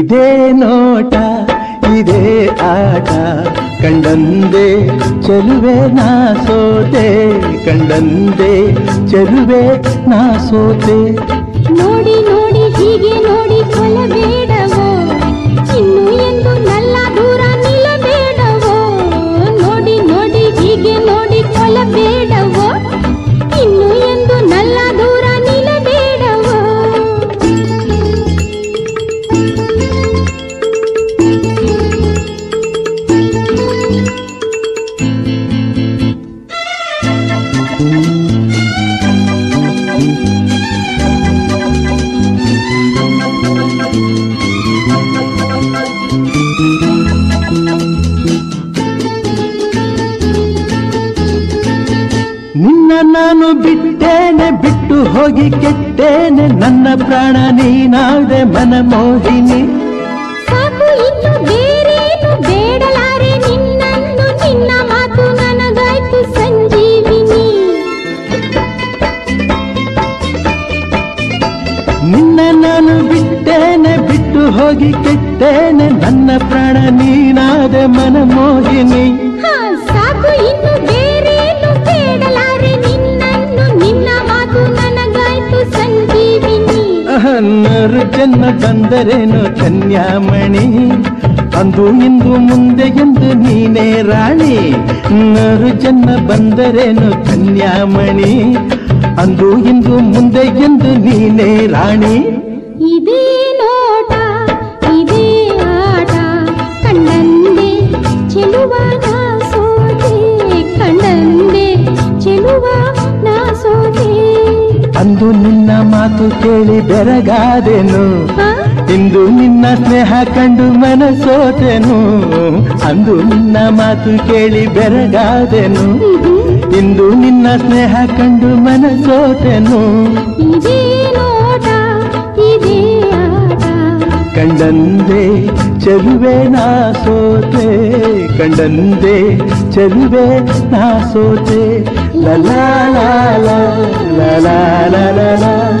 ಇದೇ ನೋಟ, ಇದೇ ಆಟ. ಕಂಡಂದೆ ಚೆಲುವೆ ನಾ ಸೋತೆ, ಕಂಡಂದೆ ಚೆಲುವೆ ನಾ ಸೋತೆ. ನೋಡಿ ನೋಡಿ, ಹೀಗೆ ನೋಡಿ ಕೊಲಬೇಡವೋ ಹೋಗಿ ಕೆಟ್ಟೇನೆ ನನ್ನ ಪ್ರಾಣ ನೀನಾದೆ ಮನಮೋಹಿನಿ ಸಾಕು ಇನ್ನು ಬೇರೇನು ಬೇಡಲಾರೆ ನಿನ್ನನ್ನು ನಿನ್ನ ಮಾತು ನನಗಾಯ್ತು ಸಂಜೀವಿನಿ. ನಿನ್ನ ನಾನು ಬಿಟ್ಟೇನೆ ಬಿಟ್ಟು ಹೋಗಿ ಕೆಟ್ಟೇನೆ ನನ್ನ ಪ್ರಾಣ ನೀನಾದೆ ಮನಮೋಹಿನಿ ನರು ಜನ್ಮ ಬಂದರೇನು ಕನ್ಯಾಮಣಿ. ಅಂದು ಇಂದು ಮುಂದೆ ಎಂದು ನೀನೇ ರಾಣಿ. ನರು ಜನ್ಮ ಬಂದರೇನು ಕನ್ಯಾಮಣಿ. ಅಂದು ಇಂದು ಮುಂದೆ ಎಂದು ನೀನೇ ರಾಣಿ. ಬೆರಗಾದೆನು ಇಂದು ನಿನ್ನ ಸ್ನೇಹ ಕಂಡು ಮನಸೋತೆನು. ಅಂದು ನಿನ್ನ ಮಾತು ಕೇಳಿ ಬೆರಗಾದೆನು. ಇಂದು ನಿನ್ನ ಸ್ನೇಹ ಕಂಡು ಮನಸೋತೆನು. ಕಂಡಂದೆ ಚೆಲುವೆ ನಾ ಸೋತೆ. ಕಂಡಂದೆ ಚೆಲುವೆ ನಾ ಸೋತೆ. ಲಲಾ ಲಾಲಾ ಲಲಾ ಲಲಾ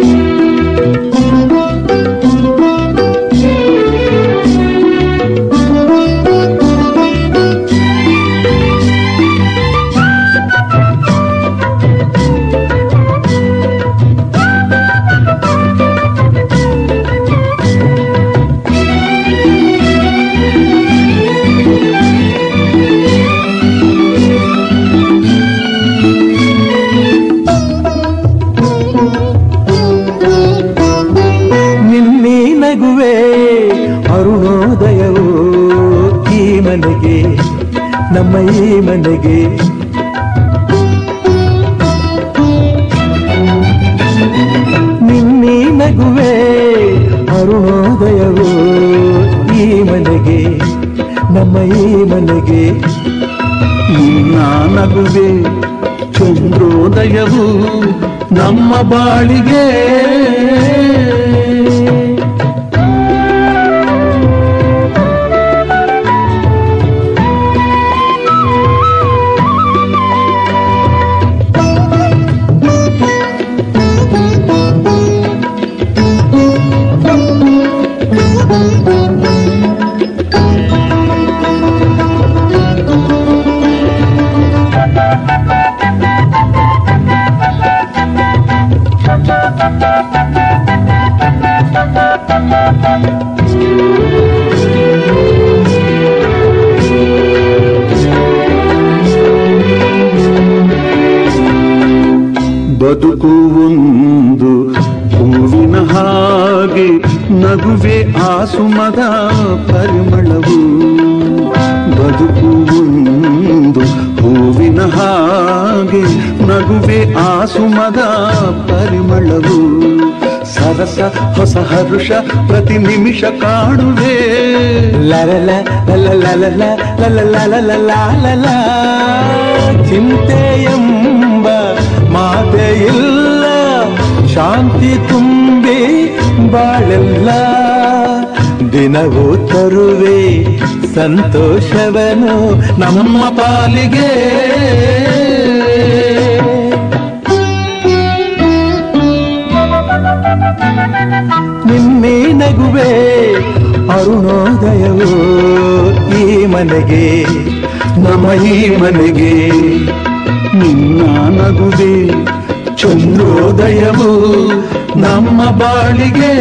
ನಮ್ಮ ಬಾಳಿಗೆ ಆಸುಮದ ಪರಿಮಳವು ಬದುಕು ಒಂದು ಹೂವಿನ ಹಾಗೆ, ನಗುವೆ ಆಸುಮದ ಪರಿಮಳವು. ಸರಸ ಹೊಸ ಹರುಷ ಪ್ರತಿ ನಿಮಿಷ ಕಾಣುವೆ ಲರಲ ಲಲ ಲಲ ಚಿಂತೆ ಎಂಬ ಮಾತೆ ಇಲ್ಲ ಶಾಂತಿ ತುಂಬಿ ಬಾಳೆಲ್ಲ ದಿನವೂ ತರುವೆ ಸಂತೋಷವನು ನಮ್ಮ ಪಾಲಿಗೆ. ನಿನ್ನೆ ನಗುವೆ ಅರುಣೋದಯವು ಈ ಮನೆಗೆ, ನಮ್ಮ ಈ ಮನೆಗೆ. ನಿನ್ನ ನಗುವೆ ಚಂದ್ರೋದಯವು ನಮ್ಮ ಬಾಳಿಗೆ.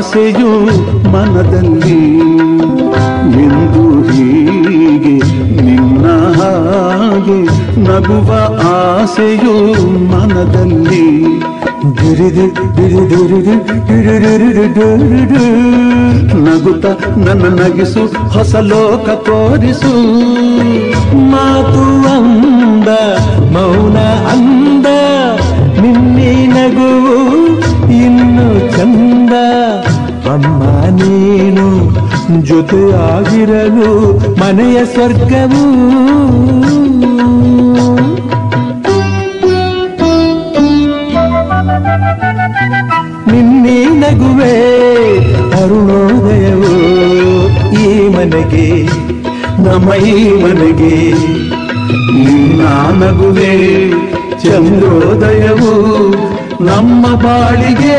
ಆಸೆಯು ಮನದಲ್ಲಿ ಎಂದು ಹೀಗೆ ನಿನ್ನ ಹಾಗೆ ನಗುವ ಆಸೆಯು ಮನದಲ್ಲಿ ದಿರಿದಿ ದಿರಿದಿರಿದಿ ದಿರಿದಿರಿದಿರಿದಿರಿದು. ನಗುತ್ತ ನನ್ನ ನಗಿಸು, ಹೊಸ ಲೋಕ ತೋರಿಸು ಮಾತು ಅಂದ, ಮೌನ ಅಂದ, ನಿನ್ನೆ ನಗು ಇನ್ನು ಚಂದ ನೀನು ಜೊತೆಯಾಗಿರಲು ಮನೆಯ ಸ್ವರ್ಗವು. ನಿನ್ನೆ ನಗುವೆ ಅರುಣೋದಯವು ಈ ಮನೆಗೆ, ನಮ್ಮ ಈ ಮನೆಗೆ. ನಿನ್ನ ನಗುವೆ ಚಂದ್ರೋದಯವು ನಮ್ಮ ಬಾಳಿಗೆ.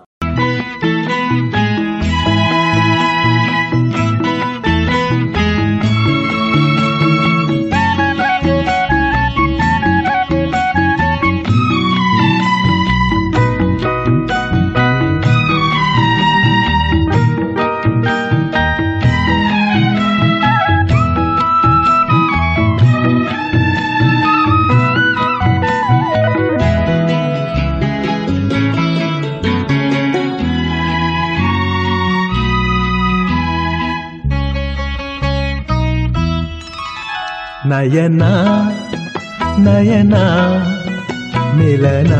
ನಯನ ನಯನ ಮಿಲನ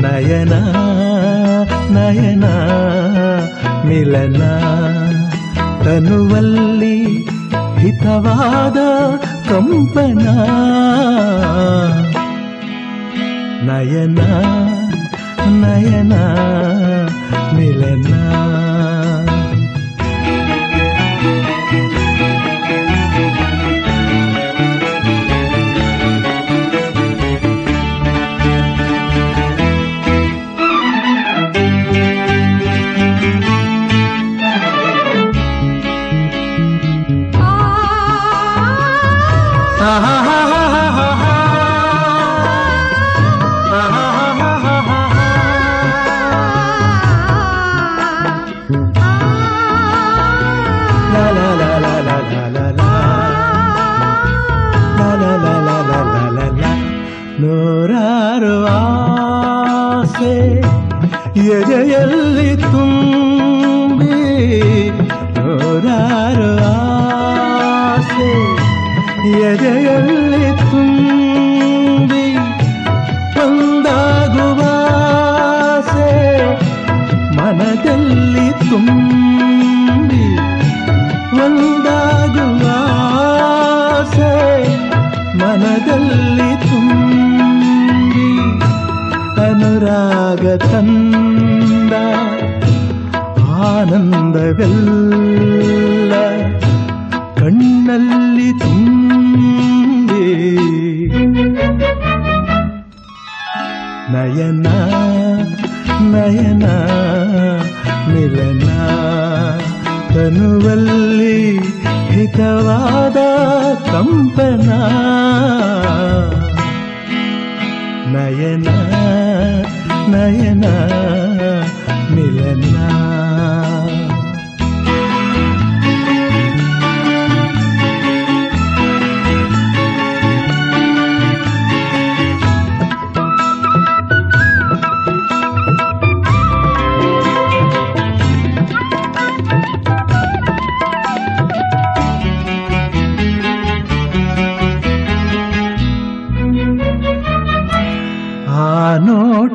ನಯನ ನಯನ ಮಿಲನ. ತನುವಲ್ಲಿ ಹಿತವಾದ ಕಂಪನ. ನಯನ ನಯನ ಮಿಲನ. ನಯನ ನಯನ ಮಿಲನ ತನುವಲ್ಲಿ ಹಿತವಾದ ಕಂಪನ ನಯನ ನಯನ ಮಿಲನ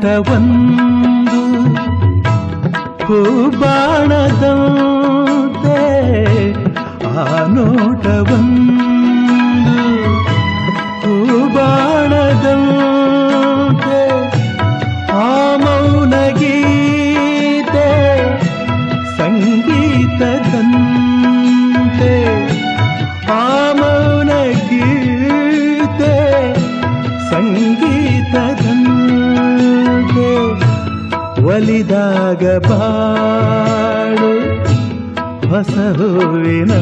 ನೋಟವೊಂದು ಹೂಬಾಣದಂತೆ ಆ ನೋಟವೊಂದು ಒಲಿದಾಗ ಬಾಳು ಹೊಸ ಹೂವಿನಂತೆ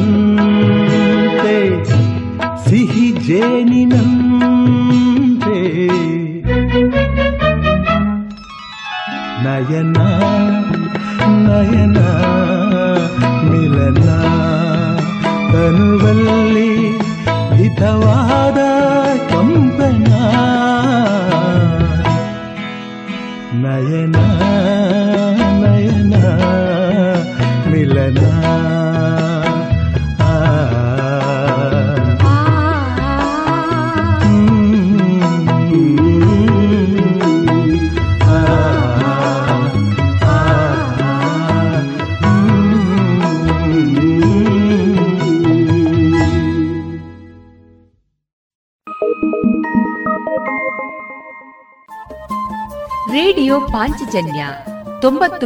ಸಿಹಿ ಜೇನಿನಂತೆ. ನಯನ ನಯನ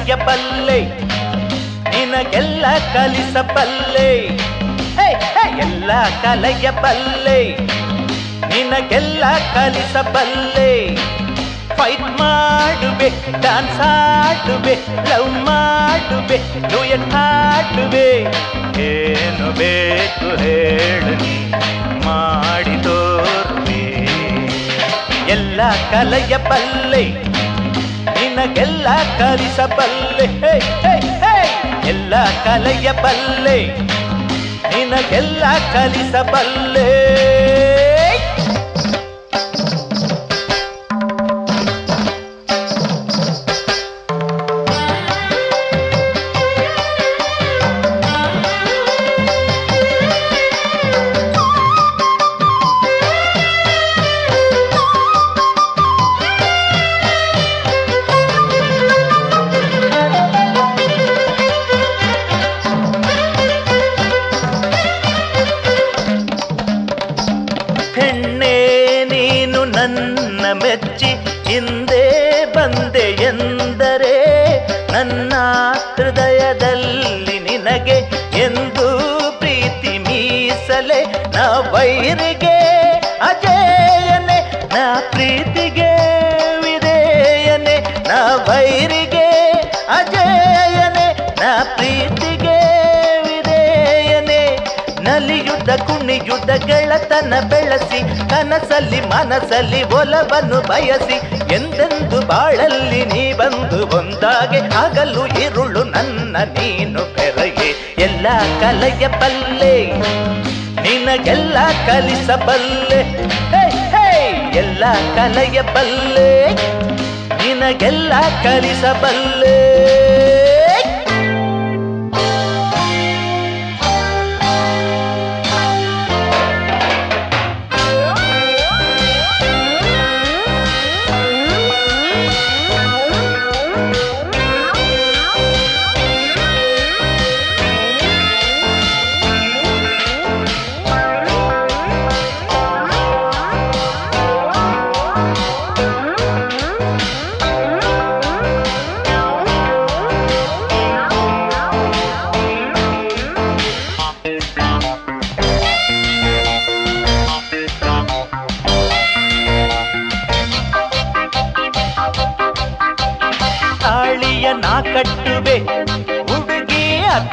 ಕಲೆಯ ಬಲ್ಲೆ ನಿನಗೆಲ್ಲ ಕಲಿಸಬಲ್ಲೆ ಎಲ್ಲ ಕಲೆಯ ಬಲ್ಲೆ ನಿನಗೆಲ್ಲ ಕಲಿಸಬಲ್ಲೆ ಫೈಟ್ ಮಾಡುವೆ ಡಾನ್ಸ್ ಆಡುವೆ ಲವ್ ಮಾಡುವೆ ಡುಯಟ್ ಹಾಡುವೆ. ಏನು ಬೇಕು ಹೇಳು ಮಾಡಿ ತೋರುವೆ. ಎಲ್ಲ ಕಲೆಯ ಬಲ್ಲೆ ನಿನಗೆಲ್ಲ ಕಲಿಸಬಲ್ಲೆ. ಎಲ್ಲ ಕಲೆಯ ಬಲ್ಲೆ ನಿನಗೆಲ್ಲ ಕಲಿಸಬಲ್ಲೆ ನನ್ನ ಹೃದಯದಲ್ಲಿ ನಿನಗೆ ಎಂದು ಪ್ರೀತಿ ಮೀಸಲೆ ನಾ ವೈರಿಗೆ ಅಜೇಯನೆ ನಾ ಪ್ರೀತಿಗೆ ನಲಿಯುದ್ದ ಕುಣಿಯುದ್ದ ಗೆಳತನ ಬೆಳೆಸಿ, ಕನಸಲ್ಲಿ ಮನಸಲ್ಲಿ ಒಲವನ್ನು ಬಯಸಿ, ಎಂದೆಂದು ಬಾಳಲ್ಲಿ ನೀ ಬಂದು ಒಂದಾಗೆ ಹಗಲು ಇರುಳು ನನ್ನ ನೀನು ಬೆರಗೆ ಎಲ್ಲ ಕಲೆಯ ಬಲ್ಲೆ ನಿನಗೆಲ್ಲ ಕಲಿಸಬಲ್ಲೆ ಎಲ್ಲ ಕಲೆಯ ಬಲ್ಲೆ ನಿನಗೆಲ್ಲ ಕಲಿಸಬಲ್ಲೆ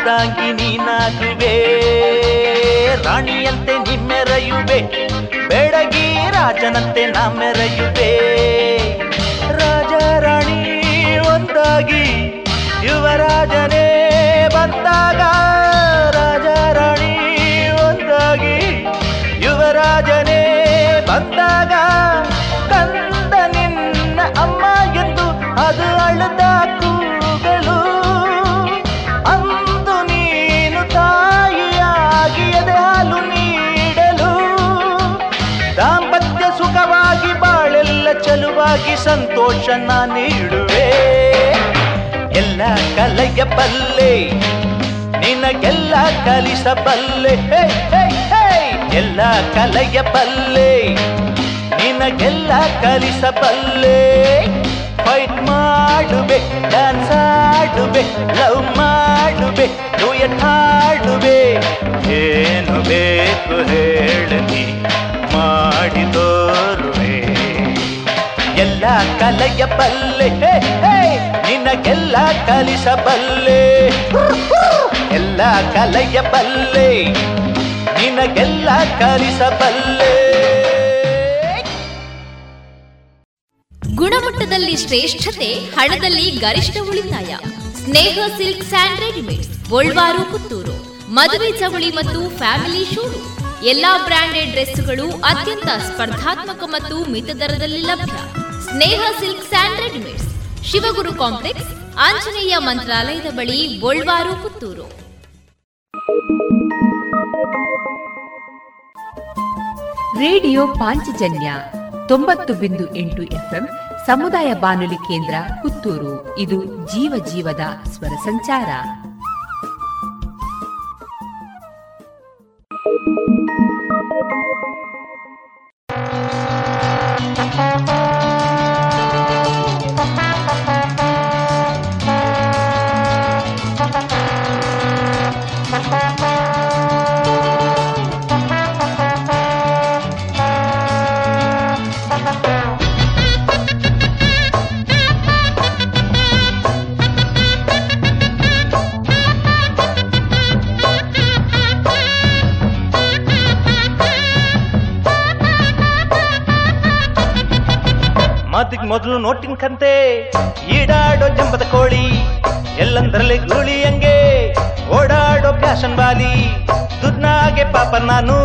ಅರ್ಧಾಂಗಿ ನೀನಾಗುವೆ. ರಾಣಿಯಂತೆ ನಿಮ್ಮೆರೆಯುವೆ. ಬೆಡಗಿ ರಾಜನಂತೆ ನಮ್ಮೆರೆಯುವೆ ರಾಜ ರಾಣಿ ಒಂದಾಗಿ ಯುವರಾಜನೇ ಬಂದಾಗ. ರಾಜ ರಾಣಿ ಒಂದಾಗಿ ಯುವರಾಜನೇ ಬಂದಾಗ. ಸಂತೋಷ ನೀಡುವೆ. ಎಲ್ಲ ಕಲೆಯ ಬಲ್ಲೆ ನಿನಗೆಲ್ಲ ಕಲಿಸಬಲ್ಲೆ. ಎಲ್ಲ ಕಲೆಯ ಬಲ್ಲೆ ನಿನಗೆಲ್ಲ ಕಲಿಸಬಲ್ಲೆ ಫೈಟ್ ಮಾಡುವೆ ಡ್ಯಾನ್ಸ್ ಆಡುವೆ ಲವ್ ಮಾಡುವೆ ಡುಯಟ್ ಹಾಡುವೆ. ಏನು ಬೇಕು ಹೇಳಲಿ ಮಾಡಿ ತೋರುವೆ ಎಲ್ಲ ಕಲೆಯ ಬಲ್ಲೆ ನಿನಗೆಲ್ಲ ಕಲಿಸಬಲ್ಲೆ. ಎಲ್ಲ ಕಲೆಯ ಬಲ್ಲೆ ನಿನಗೆಲ್ಲ ಕಲಿಸಬಲ್ಲೆ. ಗುಣಮಟ್ಟದಲ್ಲಿ ಶ್ರೇಷ್ಠತೆ, ಹಣದಲ್ಲಿ ಗರಿಷ್ಠ ಉಳಿತಾಯ. Sneha silk and readymades, Golwaru, Puttur. ಮದುವೆ ಚವಳಿ ಮತ್ತು ಫ್ಯಾಮಿಲಿ ಶೂರು. ಎಲ್ಲಾ ಬ್ರಾಂಡೆಡ್ ಡ್ರೆಸ್ಗಳು ಅತ್ಯಂತ ಸ್ಪರ್ಧಾತ್ಮಕ ಮತ್ತು ಮಿತ ದರದಲ್ಲಿ ಲಭ್ಯ. Sneha silk and readymades Shivaguru complex, Anjaneya ಮಂತ್ರಾಲಯದ ಬಳಿ, ಗೋಳ್ವಾರು, ಪುತ್ತೂರು. ರೇಡಿಯೋ ಪಾಂಚಜನ್ಯ ತೊಂಬತ್ತು ಬಿಂದು ಎಂಟು ಎಫ್ಎಂ ಸಮುದಾಯ ಬಾನುಲಿ ಕೇಂದ್ರ ಪುತ್ತೂರು. ಇದು ಜೀವ ಜೀವದ ಸ್ವರ ಸಂಚಾರ. ಮೊದಲು ನೋಟಿನ ಕಂತೆ, ಈಡಾಡೋ ಜಂಬದ ಕೋಳಿ, ಎಲ್ಲಂದರಲ್ಲಿ ಗೂಳಿ ಹಂಗೆ, ಓಡಾಡೋ ಫ್ಯಾಷನ್ ಬಾಲಿ ದುಡ್ನಾಗೆ ಪಾಪರ್ ನಾನು,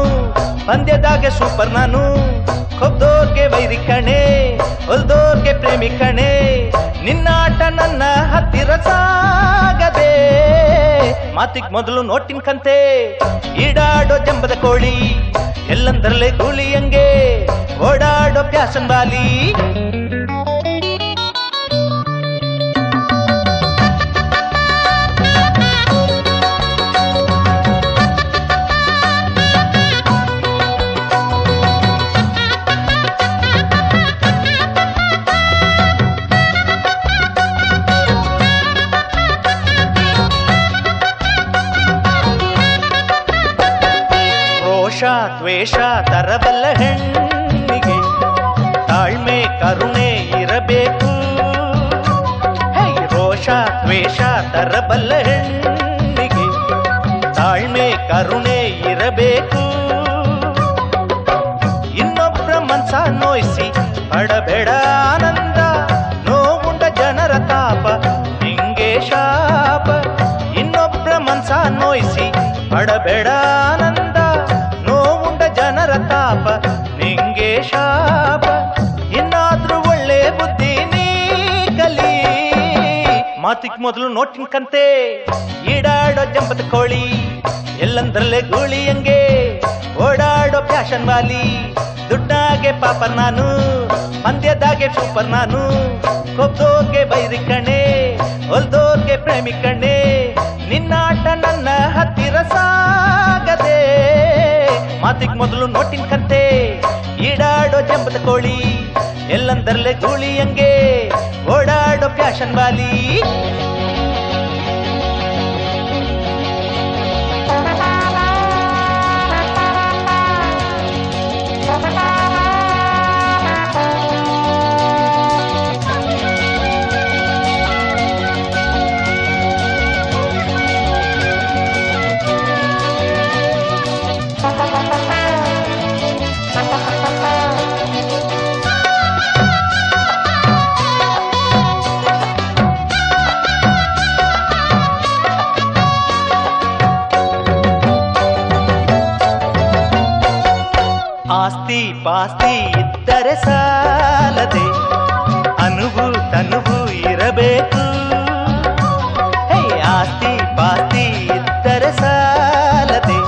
ಪಂದ್ಯದಾಗೆ ಸೂಪರ್ ನಾನು. ಕೊಬ್ದೋರ್ಗೆ ವೈರಿ ಕಣೆ, ಹೊಲ್ದೋರ್ಗೆ ಪ್ರೇಮಿ ಕಣೆ. ನಿನ್ನಾಟ ನನ್ನ ಹತ್ತಿರ ಸಾಗದೆ. ಮಾತಿಗ್ ಮೊದಲು ನೋಟಿನ ಕಂತೆ, ಈಡಾಡೋ ಜಂಬದ ಕೋಳಿ, ಎಲ್ಲಂದರಲ್ಲೇ ಗೂಳಿ ಹಂಗೆ, ಓಡಾಡೋ ಪ್ಯಾಸನ್ ಬಾಲಿ ದ್ವೇಷ ತರಬಲ್ಲ ಹೆಣ್ಣಿಗೆ ತಾಳ್ಮೆ ಕರುಣೆ ಇರಬೇಕು ಹೇ ರೋಷ ದ್ವೇಷ ತರ ತರಬಲ್ಲ ಹೆಣ್ಣಿಗೆ ತಾಳ್ಮೆ ಕರುಣೆ ಇರಬೇಕು ಇನ್ನೊಬ್ಬರ ಮನ್ಸ ನೋಯಿಸಿ ಪಡಬೇಡ ಆನಂದ ನೋವುಂಡ ಜನರ ತಾಪ ನಿಂಗೆ ಶಾಪ ಇನ್ನೊಬ್ಬರ ಮನ್ಸ ನೋಯಿಸಿ ಪಡಬೇಡ ಮಾತಿಗ್ ಮೊದಲು ನೋಟಿನ ಕಂತೆ. ಈಡಾಡೋ ಜಂಬದ ಕೋಳಿ, ಎಲ್ಲಂದ್ರಲ್ಲೇ ಗೂಳಿ ಹಂಗೆ. ಓಡಾಡೋ ಫ್ಯಾಷನ್ ವಾಲಿ, ದುಡ್ಡಾಗೆ ಪಾಪ ನಾನು, ಪಂದ್ಯದಾಗೆ ಸೂಪರ್ ನಾನು. ಕೊಬ್ದೋರ್ಗೆ ಬೈರಿ ಕಣೆ, ಹೊಲ್ದೋರ್ಗೆ ಪ್ರೇಮಿ ಕಣೆ. ನಿನ್ನಾಟ ನನ್ನ ಹತ್ತಿರ ಸಾಗದೆ. ಮಾತಿಗ್ ಮೊದಲು ನೋಟಿನ ಕಂತೆ. ಈಡಾಡೋ ಜಂಬದ ಕೋಳಿ, ಎಲ್ಲಂದರಲ್ಲೇ ಗೂಳಿ ಹಂಗೆ. ಓಡಾಡೋ ಫ್ಯಾಷನ್ ವಾಲಿ ಆಸ್ತಿ ಇದ್ದರೆ ಸಾಲದೆ ಅನುಭು ತನುಭು ಇರಬೇಕು. ಆಸ್ತಿ ಪಾಸ್ತಿ ಇದ್ದರೆ ಸಾಲದೆ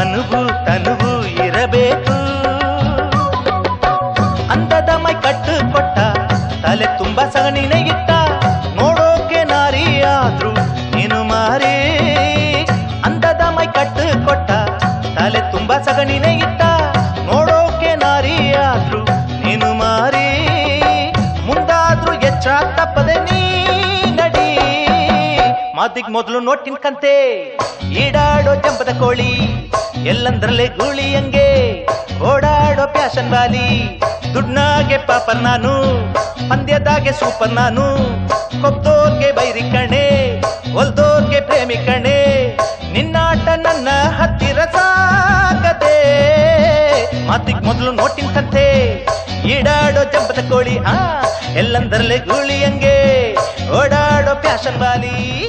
ಅನುಭು ತನುಭು ಇರಬೇಕು. ಅಂದದ ಮೈ ಕಟ್ಟು ಕೊಟ್ಟ, ತಲೆ ತುಂಬ ಸಗಣಿನ ಮಾತಿಗ್ ಮೊದಲು ನೋಟಿನ್ ಕಂತೆ. ಈಡಾಡೋ ಜಂಪದ ಕೋಳಿ, ಎಲ್ಲಂದ್ರಲ್ಲೇ ಗೂಳಿ ಹಂಗೆ. ಓಡಾಡೋ ಪ್ಯಾಶನ್ ಬಾಲಿ ದುಡ್ನಾಗೆ ಪಾಪರ್ ನಾನು, ಪಂದ್ಯದಾಗೆ ಸೂಪರ್ ನಾನು. ಕೊಬ್ದೋರ್ಗೆ ಬೈರಿ ಕಣೆ ಹೊಲ್ದೋರ್ಗೆ ಪ್ರೇಮಿ ಕಣೆ. ನಿನ್ನಾಟ ನನ್ನ ಹತ್ತಿರ ಸಾಗದೆ. ಮಾತಿಗೆ ಮೊದಲು ನೋಟಿನ ಕತೆ. ಈಡಾಡೋ ಜಂಪದ ಕೋಳಿ ಆ ಎಲ್ಲಂದರಲ್ಲೇ ಗೂಳಿ ಹಂಗೆ. ಓಡಾಡೋ ಪ್ಯಾಶನ್ ವಾಲಿ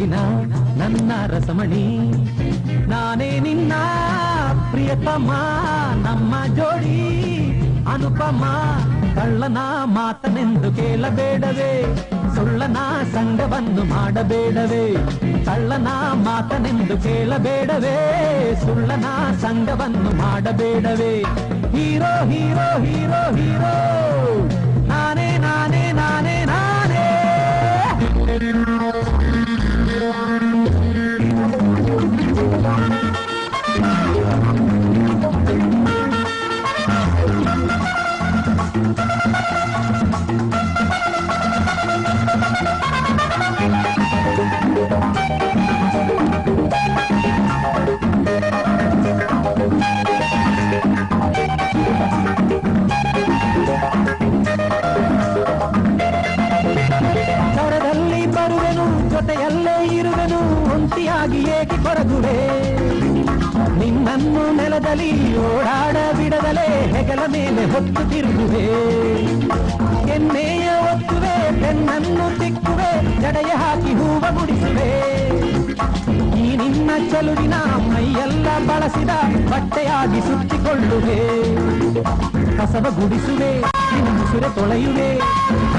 ಸೊಬಗಿನ ನನ್ನ ರಸಮಣಿ. ನಾನೇ ನಿನ್ನ ಪ್ರಿಯತಮ, ನಮ್ಮ ಜೋಡಿ. ಅನುಪಮ, ಕಳ್ಳನ ಮಾತನೆಂದು ಕೇಳಬೇಡವೇ. ಸುಳ್ಳನ ಸಂಘವನ್ನು ಮಾಡಬೇಡವೇ. ಕಳ್ಳನ ಮಾತನೆಂದು ಕೇಳಬೇಡವೇ. ಸುಳ್ಳನ ಸಂಘವನ್ನು ಮಾಡಬೇಡವೇ. Hero hero hero hero. ನೆಲದಲ್ಲಿ ಓಡಾಡ ಬಿಡದಲೇ ಹೆಗಲ ಮೇಲೆ ಹೊತ್ತು ತಿರುಗುವೆ. ಎಣ್ಣೆಯ ಒತ್ತುವೆ, ಬೆನ್ನನ್ನು ತಿಕ್ಕುವೆ, ಜಡೆಯ ಹಾಕಿ ಹೂವ ಮುಡಿಸುವೆ. ಈ ನಿನ್ನ ಚಲುವಿನ ಮೈಯೆಲ್ಲ ಬಳಸಿದ ಬಟ್ಟೆಯಾಗಿ ಸುತ್ತಿಕೊಳ್ಳುವೆ. ಕಸವ ಗುಡಿಸುವೆ ಮುಸುರೆ ತೊಳೆಯುವೆ,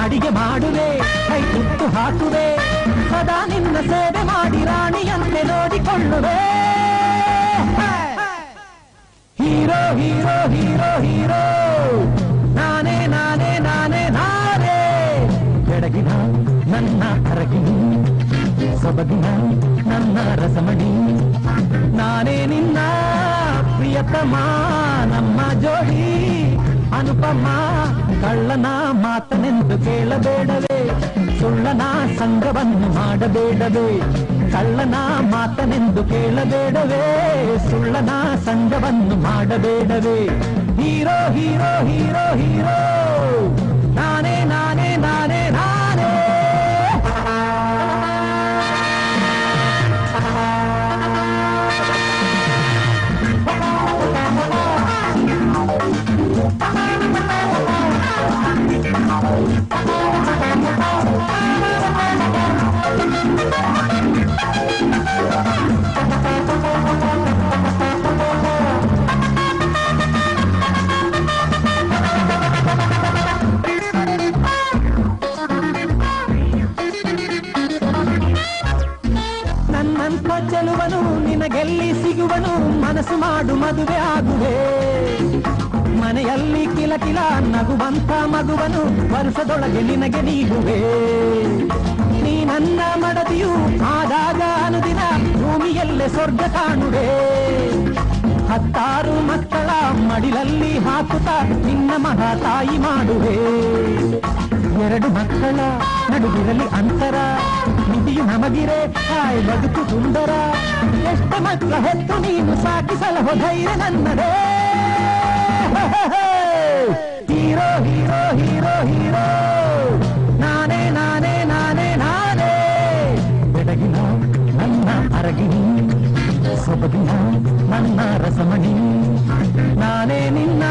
ಅಡಿಗೆ ಮಾಡುವೆ, ಕೈ ತುತ್ತು ಹಾಕುವೆ. ಸದಾ ನಿನ್ನ ಸೇವೆ ಮಾಡಿ ರಾಣಿಯಂತೆ ನೋಡಿಕೊಳ್ಳುವೆ. Hero hero hero hero. ನಾನೇ ನಾನೇ ನಾನೇ ನಾನೇ. ಬೆಳಗಿನ ನನ್ನ ಅರಗಿನಿ ಸೊಬಗಿನ ನನ್ನ ರಸಮಣಿ. ನಾನೇ ನಿನ್ನ ಪ್ರಿಯತಮ ನಮ್ಮ ಜೋಡಿ. ಅನುಪಮ, ಕಳ್ಳನ ಮಾತನೆಂದು ಕೇಳಬೇಡವೇ. ಸುಳ್ಳನ ಸಂಘವನ್ನು ಮಾಡಬೇಡವೇ. ಕಳ್ಳನ ಮಾತನೆಂದು ಕೇಳಬೇಡವೇ ಸುಳ್ಳನ ಸಂಘವನ್ನು ಮಾಡಬೇಡವೇ. Hero hero hero hero. ಸಿಗುವನು ಮನಸ್ಸು ಮಾಡು, ಮದುವೆ ಆಗುವೆ. ಮನೆಯಲ್ಲಿ ಕಿಲ ಕಿಲ ನಗುವಂತ ಮಗುವನು, ವರ್ಷದೊಳಗೆ ನಿನಗೆ ನೀಡುವೆ. ನೀ ನನ್ನ ಮಡದಿಯು, ಆದಾಗ ಅನುದಿನ ಭೂಮಿಯಲ್ಲೇ ಸ್ವರ್ಗ ಕಾಣುವೆ. ಹತ್ತಾರು ಮಕ್ಕಳ ಮಡಿಲಲ್ಲಿ ಹಾಕುತ್ತಾ ನಿನ್ನ ಮಗ ತಾಯಿ ಮಾಡುವೆ. ಎರಡು ಮಕ್ಕಳ ನಡುವಿರಲಿ ಅಂತರ ನಿಧಿಯು ನಮಗಿರೆ, ತಾಯಿ ಬದುಕು ಸುಂದರ. ಎಷ್ಟು ಮಕ್ಕಳ ಹೆತ್ತು ನೀನು ಸಾಕಿಸಲಹೋ ಧೈರ್ಯ ನನ್ನದೇ? Hero hero hero hero. ನಾನೇ ನಾನೇ ನಾನೇ ನಾನೇ. ಬೆಡಗಿನ ನನ್ನ ಅರಗಿನಿ ಸೊಬಗಿನ ನನ್ನ ರಸಮಣಿ. ನಾನೇ ನಿನ್ನ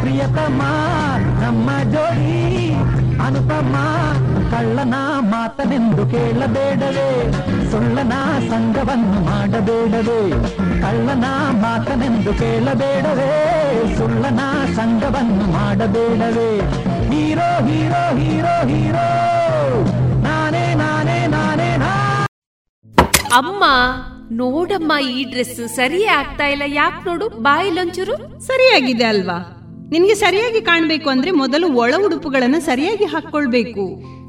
ಪ್ರಿಯತಮ, ನಮ್ಮ ಜೋಡಿ, ಅನುಪಮ. ಕಳ್ಳನ ಮಾತನೆಂದು ಕೇಳಬೇಡವೇ ಸುಳ್ಳನ ಸಂಘವನ್ನು ಮಾಡಬೇಡವೇ ಕಳ್ಳನ ಮಾತನೆಂದು ಕೇಳಬೇಡವೇ ಸುಳ್ಳನ ಸಂಘವನ್ನು ಮಾಡಬೇಡವೇ. ಹೀರೋ ಹೀರೋ ಹೀರೋ ಹೀರೋ ನಾನೇ ನಾನೇ ನಾನೇ ನಾ ಅಮ್ಮ ನೋಡಮ್ಮ ಈ ಡ್ರೆಸ್ ಸರಿಯೇ ಆಗ್ತಾ ಇಲ್ಲ. ಯಾಕೆ ನೋಡು ಬಾಯಿಲೊಂಚೂರು ಸರಿಯಾಗಿದೆ ಅಲ್ವಾ? ನಿನ್ಗೆ ಸರಿಯಾಗಿ ಕಾಣ್ಬೇಕು ಅಂದ್ರೆ ಮೊದಲು ಒಳ ಉಡುಪುಗಳನ್ನ ಸರಿಯಾಗಿ ಹಾಕೊಳ್ಬೇಕು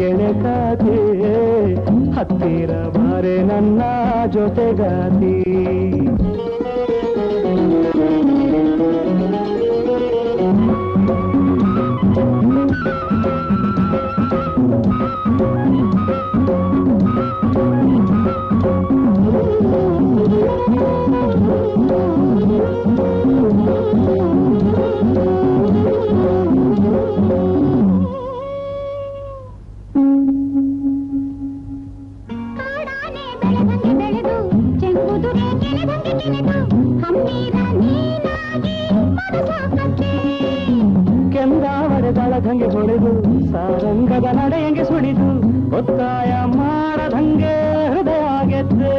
ನೀನು ಗೆಳೆಗಾತಿ ಹತ್ತಿರ ಬಾರೆ ನನ್ನ ಜೊತೆಗಾತಿ. ಕೆಂದಾವರೆದಳದಂಗೆ ಹೊಡೆದು ಸಾರಂಗದ ನಡೆಯಂಗೆ ಸುಳಿದು ಒತ್ತಾಯ ಮಾಡದಂಗೆ ಹೃದಯ ಗೆದ್ದೆ.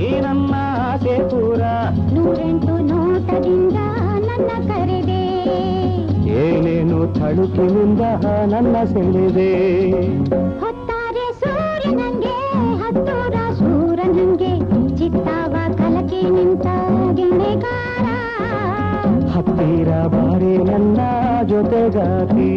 ಈ ನನ್ನ ಆಸೆ ಪೂರ. ನೂರೆಂಟು ನೋಟದಿಂದ ನನ್ನ ಕರೆದೆ. ಏನೇನು ತಳುಕಿನಿಂದ ನನ್ನ ಸೆಳೆದೆ. ಹತ್ತಿರ ಬಾರಿ ನನ್ನ ಜೊತೆಗಾತಿ.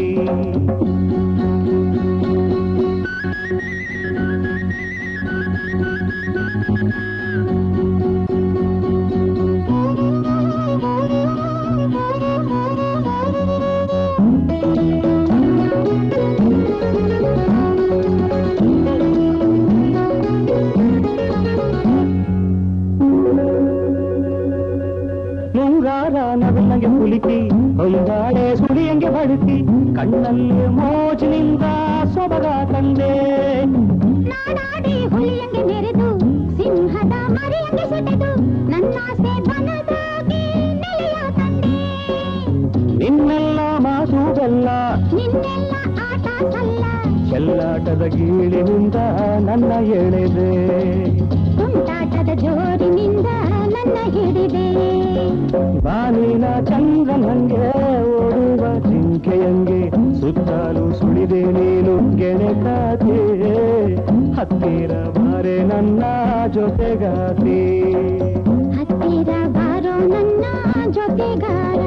ಹೊಂದಾಳೆ ಸುಳಿಯಂಗೆ ಬಡಿಸಿ ಕಣ್ಣಲ್ಲಿ ಮೋಜಿನಿಂದ ಸೊಬಗ ತಂದೆ. ಹುಲಿಯಂಗೆ ಸಿಂಹದ ಮರಿಯಂಗೆ ಸೆಟೆದು ನನ್ನಾಸೆ ಬನದಾಗಿ ನೆಲೆಯ ತಂದೆ. ನಿನ್ನೆಲ್ಲ ಮಾತು ಬೆಲ್ಲ ನಿನ್ನೆಲ್ಲ ಆಟ ಸಲ್ಲ. ಚೆಲ್ಲಾಟದ ಗೀಳಿನಿಂದ ನನ್ನ ಎಳೆದೆ. ತುಂಟಾಟದ ನನ್ನ ಹಿಡಿದೆ. ಬಾನಿನ ಚಂದ್ರನಂಗೆ ಓಡುವ ಜಿಂಕೆಯಂಗೆ ಸುತ್ತಲೂ ಸುಳಿದೆ ನೀನು ಗೆಳೆಗಾತಿ ಹತ್ತಿರ ಬಾರೆ ನನ್ನ ಜೊತೆಗಾತಿ. ಹತ್ತಿರ ಬಾರೋ ನನ್ನ ಜೊತೆಗಾರ.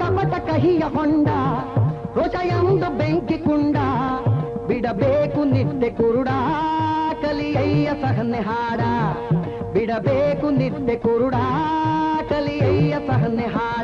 ಕಪಟ ಕಹಿಯ ಹೊಂಡ ಹೃದಯಂದು ಬೆಂಕಿ ಕುಂಡ ಬಿಡಬೇಕು ನಿದ್ದೆ ಕುರುಡ, ಕಲಿಯಯ್ಯ ಸಹನೆ ಹಾಡ, ಬಿಡಬೇಕು ನಿದ್ದೆ ಕುರುಡ, ಕಲಿಯಯ್ಯ ಸಹನೆ ಹಾಡ.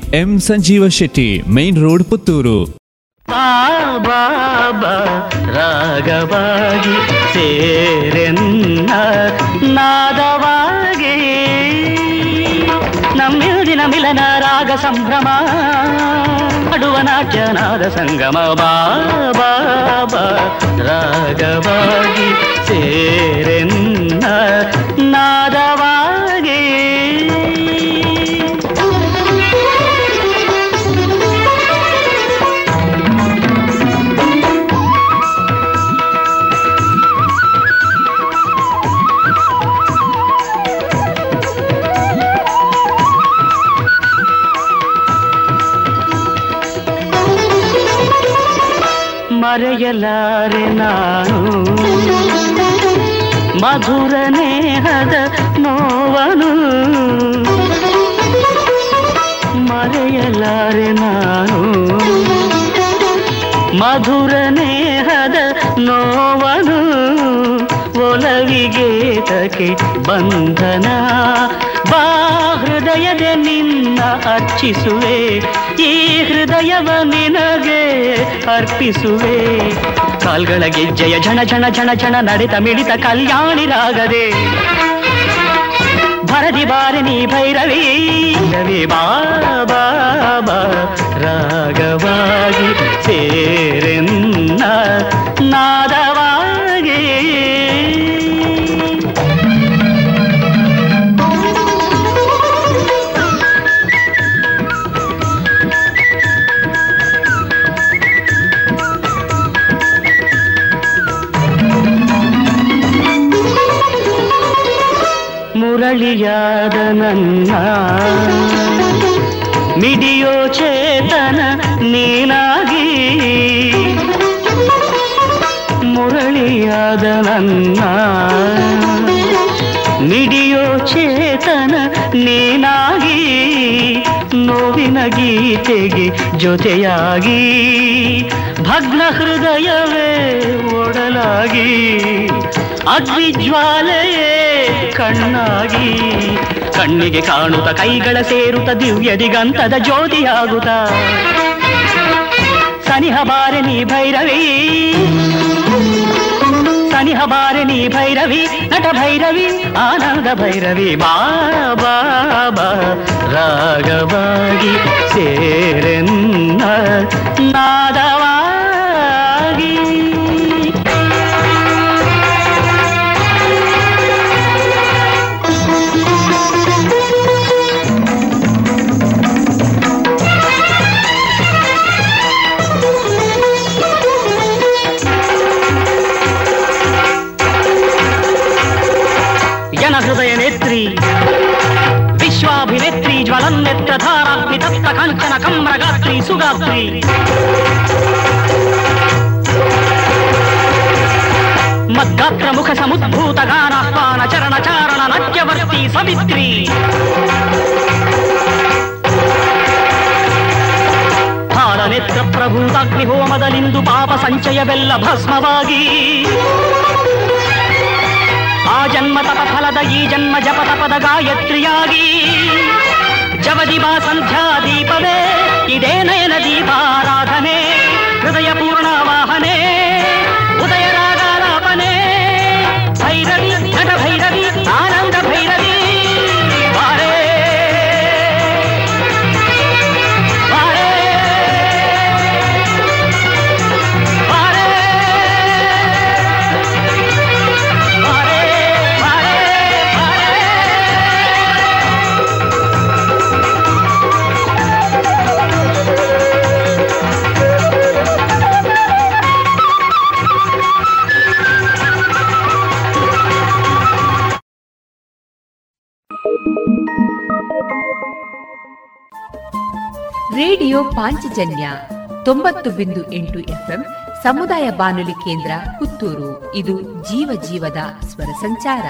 M Sanjeeva Shetty, main road Puttur. ಬಾಬಾ ರಾಗವಾಗಿ ಸೇರೆನ್ನ ನಾದವಾಗಿ. ನಮ್ಮಿಲ್ದಿನ ಮಿಲನ ರಾಗ ಸಂಭ್ರಮ ಅಡುವ ನಾಟ್ಯ ನಾದ ಸಂಗಮ. ಬಾಬಾ ರಾಗವಾಗಿ ಸೇರೆನ್ನ ನಾದವಾಗಿ ಮರೆಯಲಾರೆ ನಾನು. ಮಧುರ ನೇಹದ ನೋವನು. ಮರೆಯಲಾರೆ ನಾನು. ಮಧುರ ನೇಹದ ನೋವನು. ಒಲವಿಗೆ ತಕೆ ಬಂಧನ. ಹೃದಯದ ನಿನ್ನ ಅರ್ಚಿಸುವೆ, ಈ ಹೃದಯವ ನಿನಗೆ ಅರ್ಪಿಸುವೆ. ಕಾಲ್ಗಳ ಗೆಜ್ಜೆಯ ಝಣ ಝಣ ಝಣ ಝಣ, ನಡೆತ, ಮಿಡಿತ, ಕಲ್ಯಾಣಿ ರಾಗದೆ. ಭರದಿ ಬಾರಿ ನೀ ಭೈರವಿ ರವಿ ಬಾಬಾ ರಾಗವಾಗಿ ಸೇರೆನ್ನ ನಾದವಾಗಿ ಜೊತೆಯಾಗಿ, ಭಗ್ನ ಹೃದಯವೇ ಒಡಲಾಗಿ, ಅಗ್ನಿಜ್ವಾಲೆಯೇ ಕಣ್ಣಾಗಿ, ಕಣ್ಣಿಗೆ ಕಾಣುತ್ತ ಕೈಗಳ ಸೇರುತ್ತ ದಿವ್ಯ ದಿಗಂತದ ಜ್ಯೋತಿಯಾಗುತ್ತ. ಸನಿಹ ಬಾರೆ ನೀ ಭೈರವಿ ಸನಿಹ ಬಾರೆ ನೀ ಭೈರವಿ ನಟ ಭೈರವಿ ಆನಂದ ಭೈರವಿ ಬಾಬಾ ರಾಗವಾಗಿ ಸೇರೆನ್ನ ನಾದವಾಗಿ ಸುಗಾತ್ರಿ ಮದ್ಗಾತ್ರ ಮುಖ ಸಮುದ್ಭೂತ ಗಾನಾಹ್ವಾನ ಚರಣ ಚಾರಣ ನಟ್ಯವರ್ತಿ ಸವಿತ್ರಿ. ಹಾಲನೆತ್ರ ಪ್ರಭೂತಾಗ್ನಿ ಹೋಮದಲಿಂದು ಪಾಪ ಸಂಚಯವೆಲ್ಲ ಭಸ್ಮವಾಗಿ. ಆ ಜನ್ಮ ತಪ ಫಲದ ಈ ಜನ್ಮ ಜಪ ತಪದ ಗಾಯತ್ರಿಯಾಗಿ. ಜವದಿಬಾ ಸಂಧ್ಯಾ ದೀಪವೇ ಇದೇ ನಯನ ದೀಪಾರಾಧನೆ ಹೃದಯ ಪೂರ್ಣ ವಾಹನೆ ಪಾಂಚಜನ್ಯ ತೊಂಬತ್ತು ಬಿಂದು ಎಂಟು ಎಫ್ಎಂ ಸಮುದಾಯ ಬಾನುಲಿ ಕೇಂದ್ರ ಪುತ್ತೂರು. ಇದು ಜೀವ ಜೀವದ ಸ್ವರ ಸಂಚಾರ.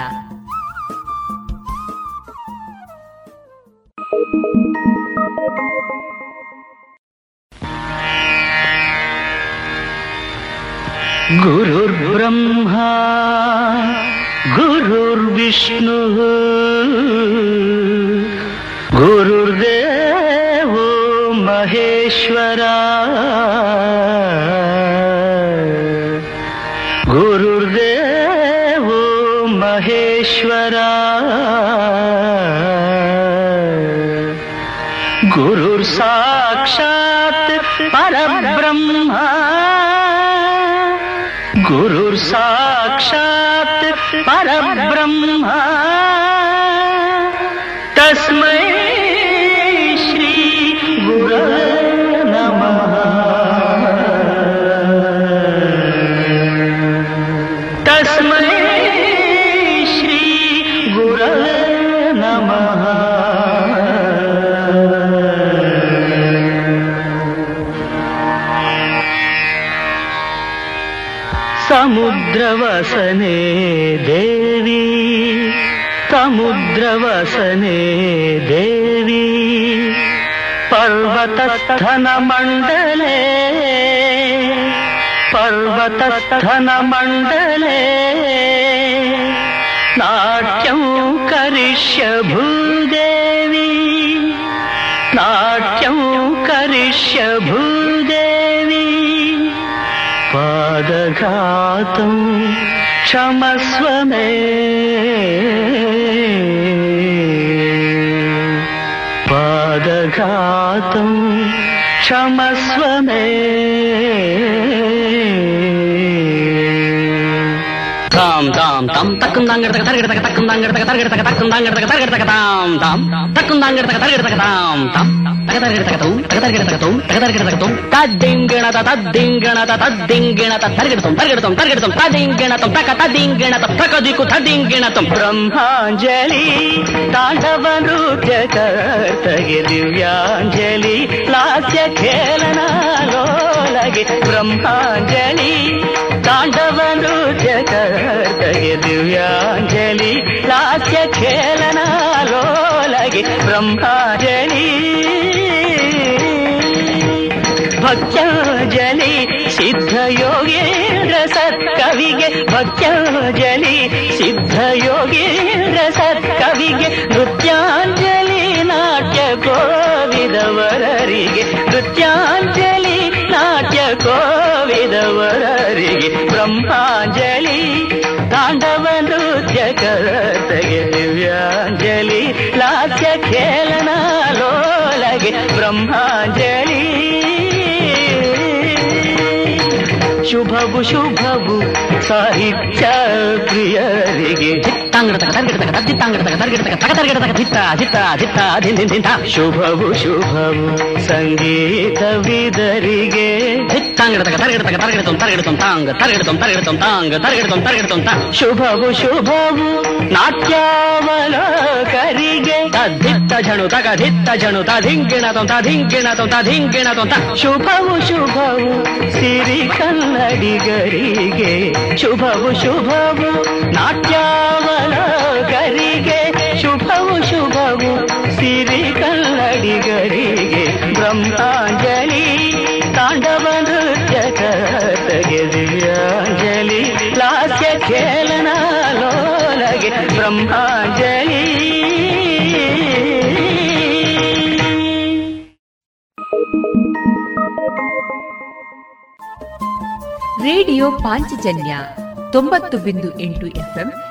ಗುರುರ್ ಬ್ರಹ್ಮ, ಗುರುರ್ ವಿಷ್ಣು. ईश्वरा। गुरुर्देव महेश्वरा। गुरुर् साक्षात् परब्रह्मा। गुरुर् साक्षात् परब्रह्मा। तस्मै समुद्रवसने देवी समुद्रवसने देवी पर्वतस्थनमण्डले पर्वतस्थनमण्डले नाट्यं करिष्य भूदेवी नाट्यं करिष्य भूदेवी पादघातं ക്ഷമസ്വമേ പാദഘാതം ക്ഷമസ്വമേ தாம் தாம் தாம் தக்கும் தாங்கடத்தக தரகடத்தக தக்கும் தாங்கடத்தக தரகடத்தக தக்கும் தாங்கடத்தக தரகடத்தக தாம் தாம் தக்கும் தாங்கடத்தக தரகடத்தக தாம் தாம் तां तां ತಗದರ್ಗಿಡತಕತೌ ತಗದರ್ಗಿಡತಕತೌ ತಗದರ್ಗಿಡತಕತೌ ತದ್ದಿಂಗಣತ ತದ್ದಿಂಗಣತ ತದ್ದಿಂಗಣತ ತರ್ಗಿಡತಂ ತರ್ಗಿಡತಂ ತರ್ಗಿಡತಂ ತದಿಂಗಣತಂ ತಕ ತದಿಂಗಣತ ತಕದಿಕು ತದಿಂಗಣತಂ ಬ್ರಹ್ಮಾಂಜಲಿ ತಾಂಡವ ನೃತ್ಯ ಕರ್ತಗೆ ದಿವ್ಯಾಂಜಲಿ ಲಾಸ್ಯ ಖೇಲನಾಲೋಲಗೆ ಬ್ರಹ್ಮಾಂಜಲಿ ತಾಂಡವ ನೃತ್ಯ ಕರ್ತಗೆ ದಿವ್ಯಾಂಜಲಿ ಲಾಸ್ಯ ಖೇಲನಾಲೋಲಗೆ ಬ್ರಹ್ಮಾಂಜಲಿ ಭಕ್ತಾಂಜಲಿ ಸಿದ್ಧ ಯೋಗೇಂದ್ರ ಸತ್ಕವಿಗೆ ಭಕ್ತಾಂಜಲಿ ಸಿದ್ಧ ಯೋಗೇಂದ್ರ ಸತ್ಕವಿಗೆ ನೃತ್ಯಾಂಜಲಿ ನಾಟ್ಯ ಕೋವಿದವರರಿಗೆ ನೃತ್ಯಾಂಜಲಿ ನಾಟ್ಯ ಕೋವಿದವರರಿಗೆ ಬ್ರಹ್ಮಾಂಜಲಿ ತಾಂಡವ ನೃತ್ಯ ಕರ್ತಗೆ ದಿವ್ಯಾಂಜಲಿ ಲಾಸ್ಯ ಖೇಲನ ಲೋಲಗೆ ಬ್ರಹ್ಮಾಂಜಲಿ ಶುಭವು ಶುಭವು ಸಾಹಿತ್ಯ ಪ್ರಿಯರಿಗೆ ಜಿತ್ತಾಂಗಡತಕ ತರ್ಗಿಡತಕ ತದ್ದಿತ್ತಾಂಗಡತಕ ತರ್ಗಿಡತಕ ತಕ ತರ್ಗಿಡತಕ ಧಿತ್ತ ಧಿತ್ತ ಧಿತ್ತ ಧಿನ್ ಧಿನ್ ಧಿಂತ ಶುಭವು ಶುಭವು ಸಂಗೀತವಿದರಿಗೆ ಜಿತ್ತಾಂಗಡತಕ ತರ್ಗಿಡತಕ ತರ್ಗಿಡತಂ ತರ್ಗಿಡತಂ ತಾಂಗ ತರ್ಗಿಡತಂ ತರ್ಗಿಡತಂ ತಾಂಗ ತರ್ಗಿಡತಂ ತರ್ಗಿಡತಂ ತಾ ಶುಭವು ಶುಭವು ನಾಟ್ಯಾವಲಕರಿಗೆ ತದ್ದಿತ್ತ ಝಣು ತಗ ಧಿತ್ತ ಝಣು ತಧಿಂಗಿಣತಂ ತಧಿಂಗಿಣತಂ ತಧಿಂಗಿಣತಂ ತ ಶುಭವು ಶುಭವು ಸಿರಿ ಕನ್ನಡಿಗರಿಗೆ ಶುಭವು ಶುಭವು ನಾಟ್ಯಾವಲಕರಿಗೆ ಶುಭವು ಶುಭವು, ಸಿರಿ ಕಲ್ಲಡಿಗರಿಗೆ ಬ್ರಹ್ಮಾಂಜಲಿ, ತಾಂಡವ ನೃತ್ಯ ಕರತಗೆ ದಿವ್ಯಾಂಜಲಿ, ಲಾಸ್ಯ ಖೇಲನ ಲೋಲಗೆ ಬ್ರಹ್ಮಾಂಜಲಿ. ರೇಡಿಯೋ ಪಾಂಚಜನ್ಯ ತೊಂಬತ್ತು ಬಿಂದು ಎಂಟು FM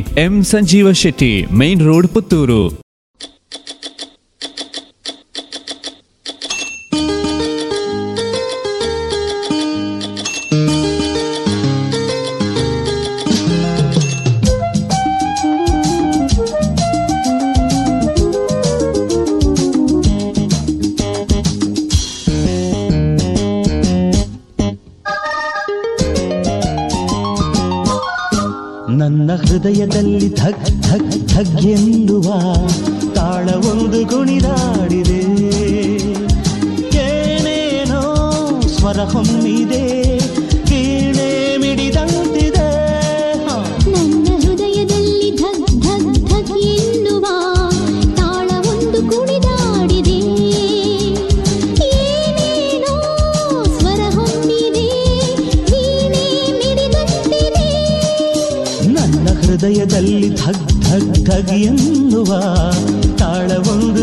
M Sanjeeva Shetty main road Puttur. ಹೃದಯದಲ್ಲಿ ಧಗ್ ಧಗ್ ಧಗ್ ಎನ್ನುವ ಧಗ್ ಧಗ್ ಎನ್ನುವ ತಾಳವೊಂದು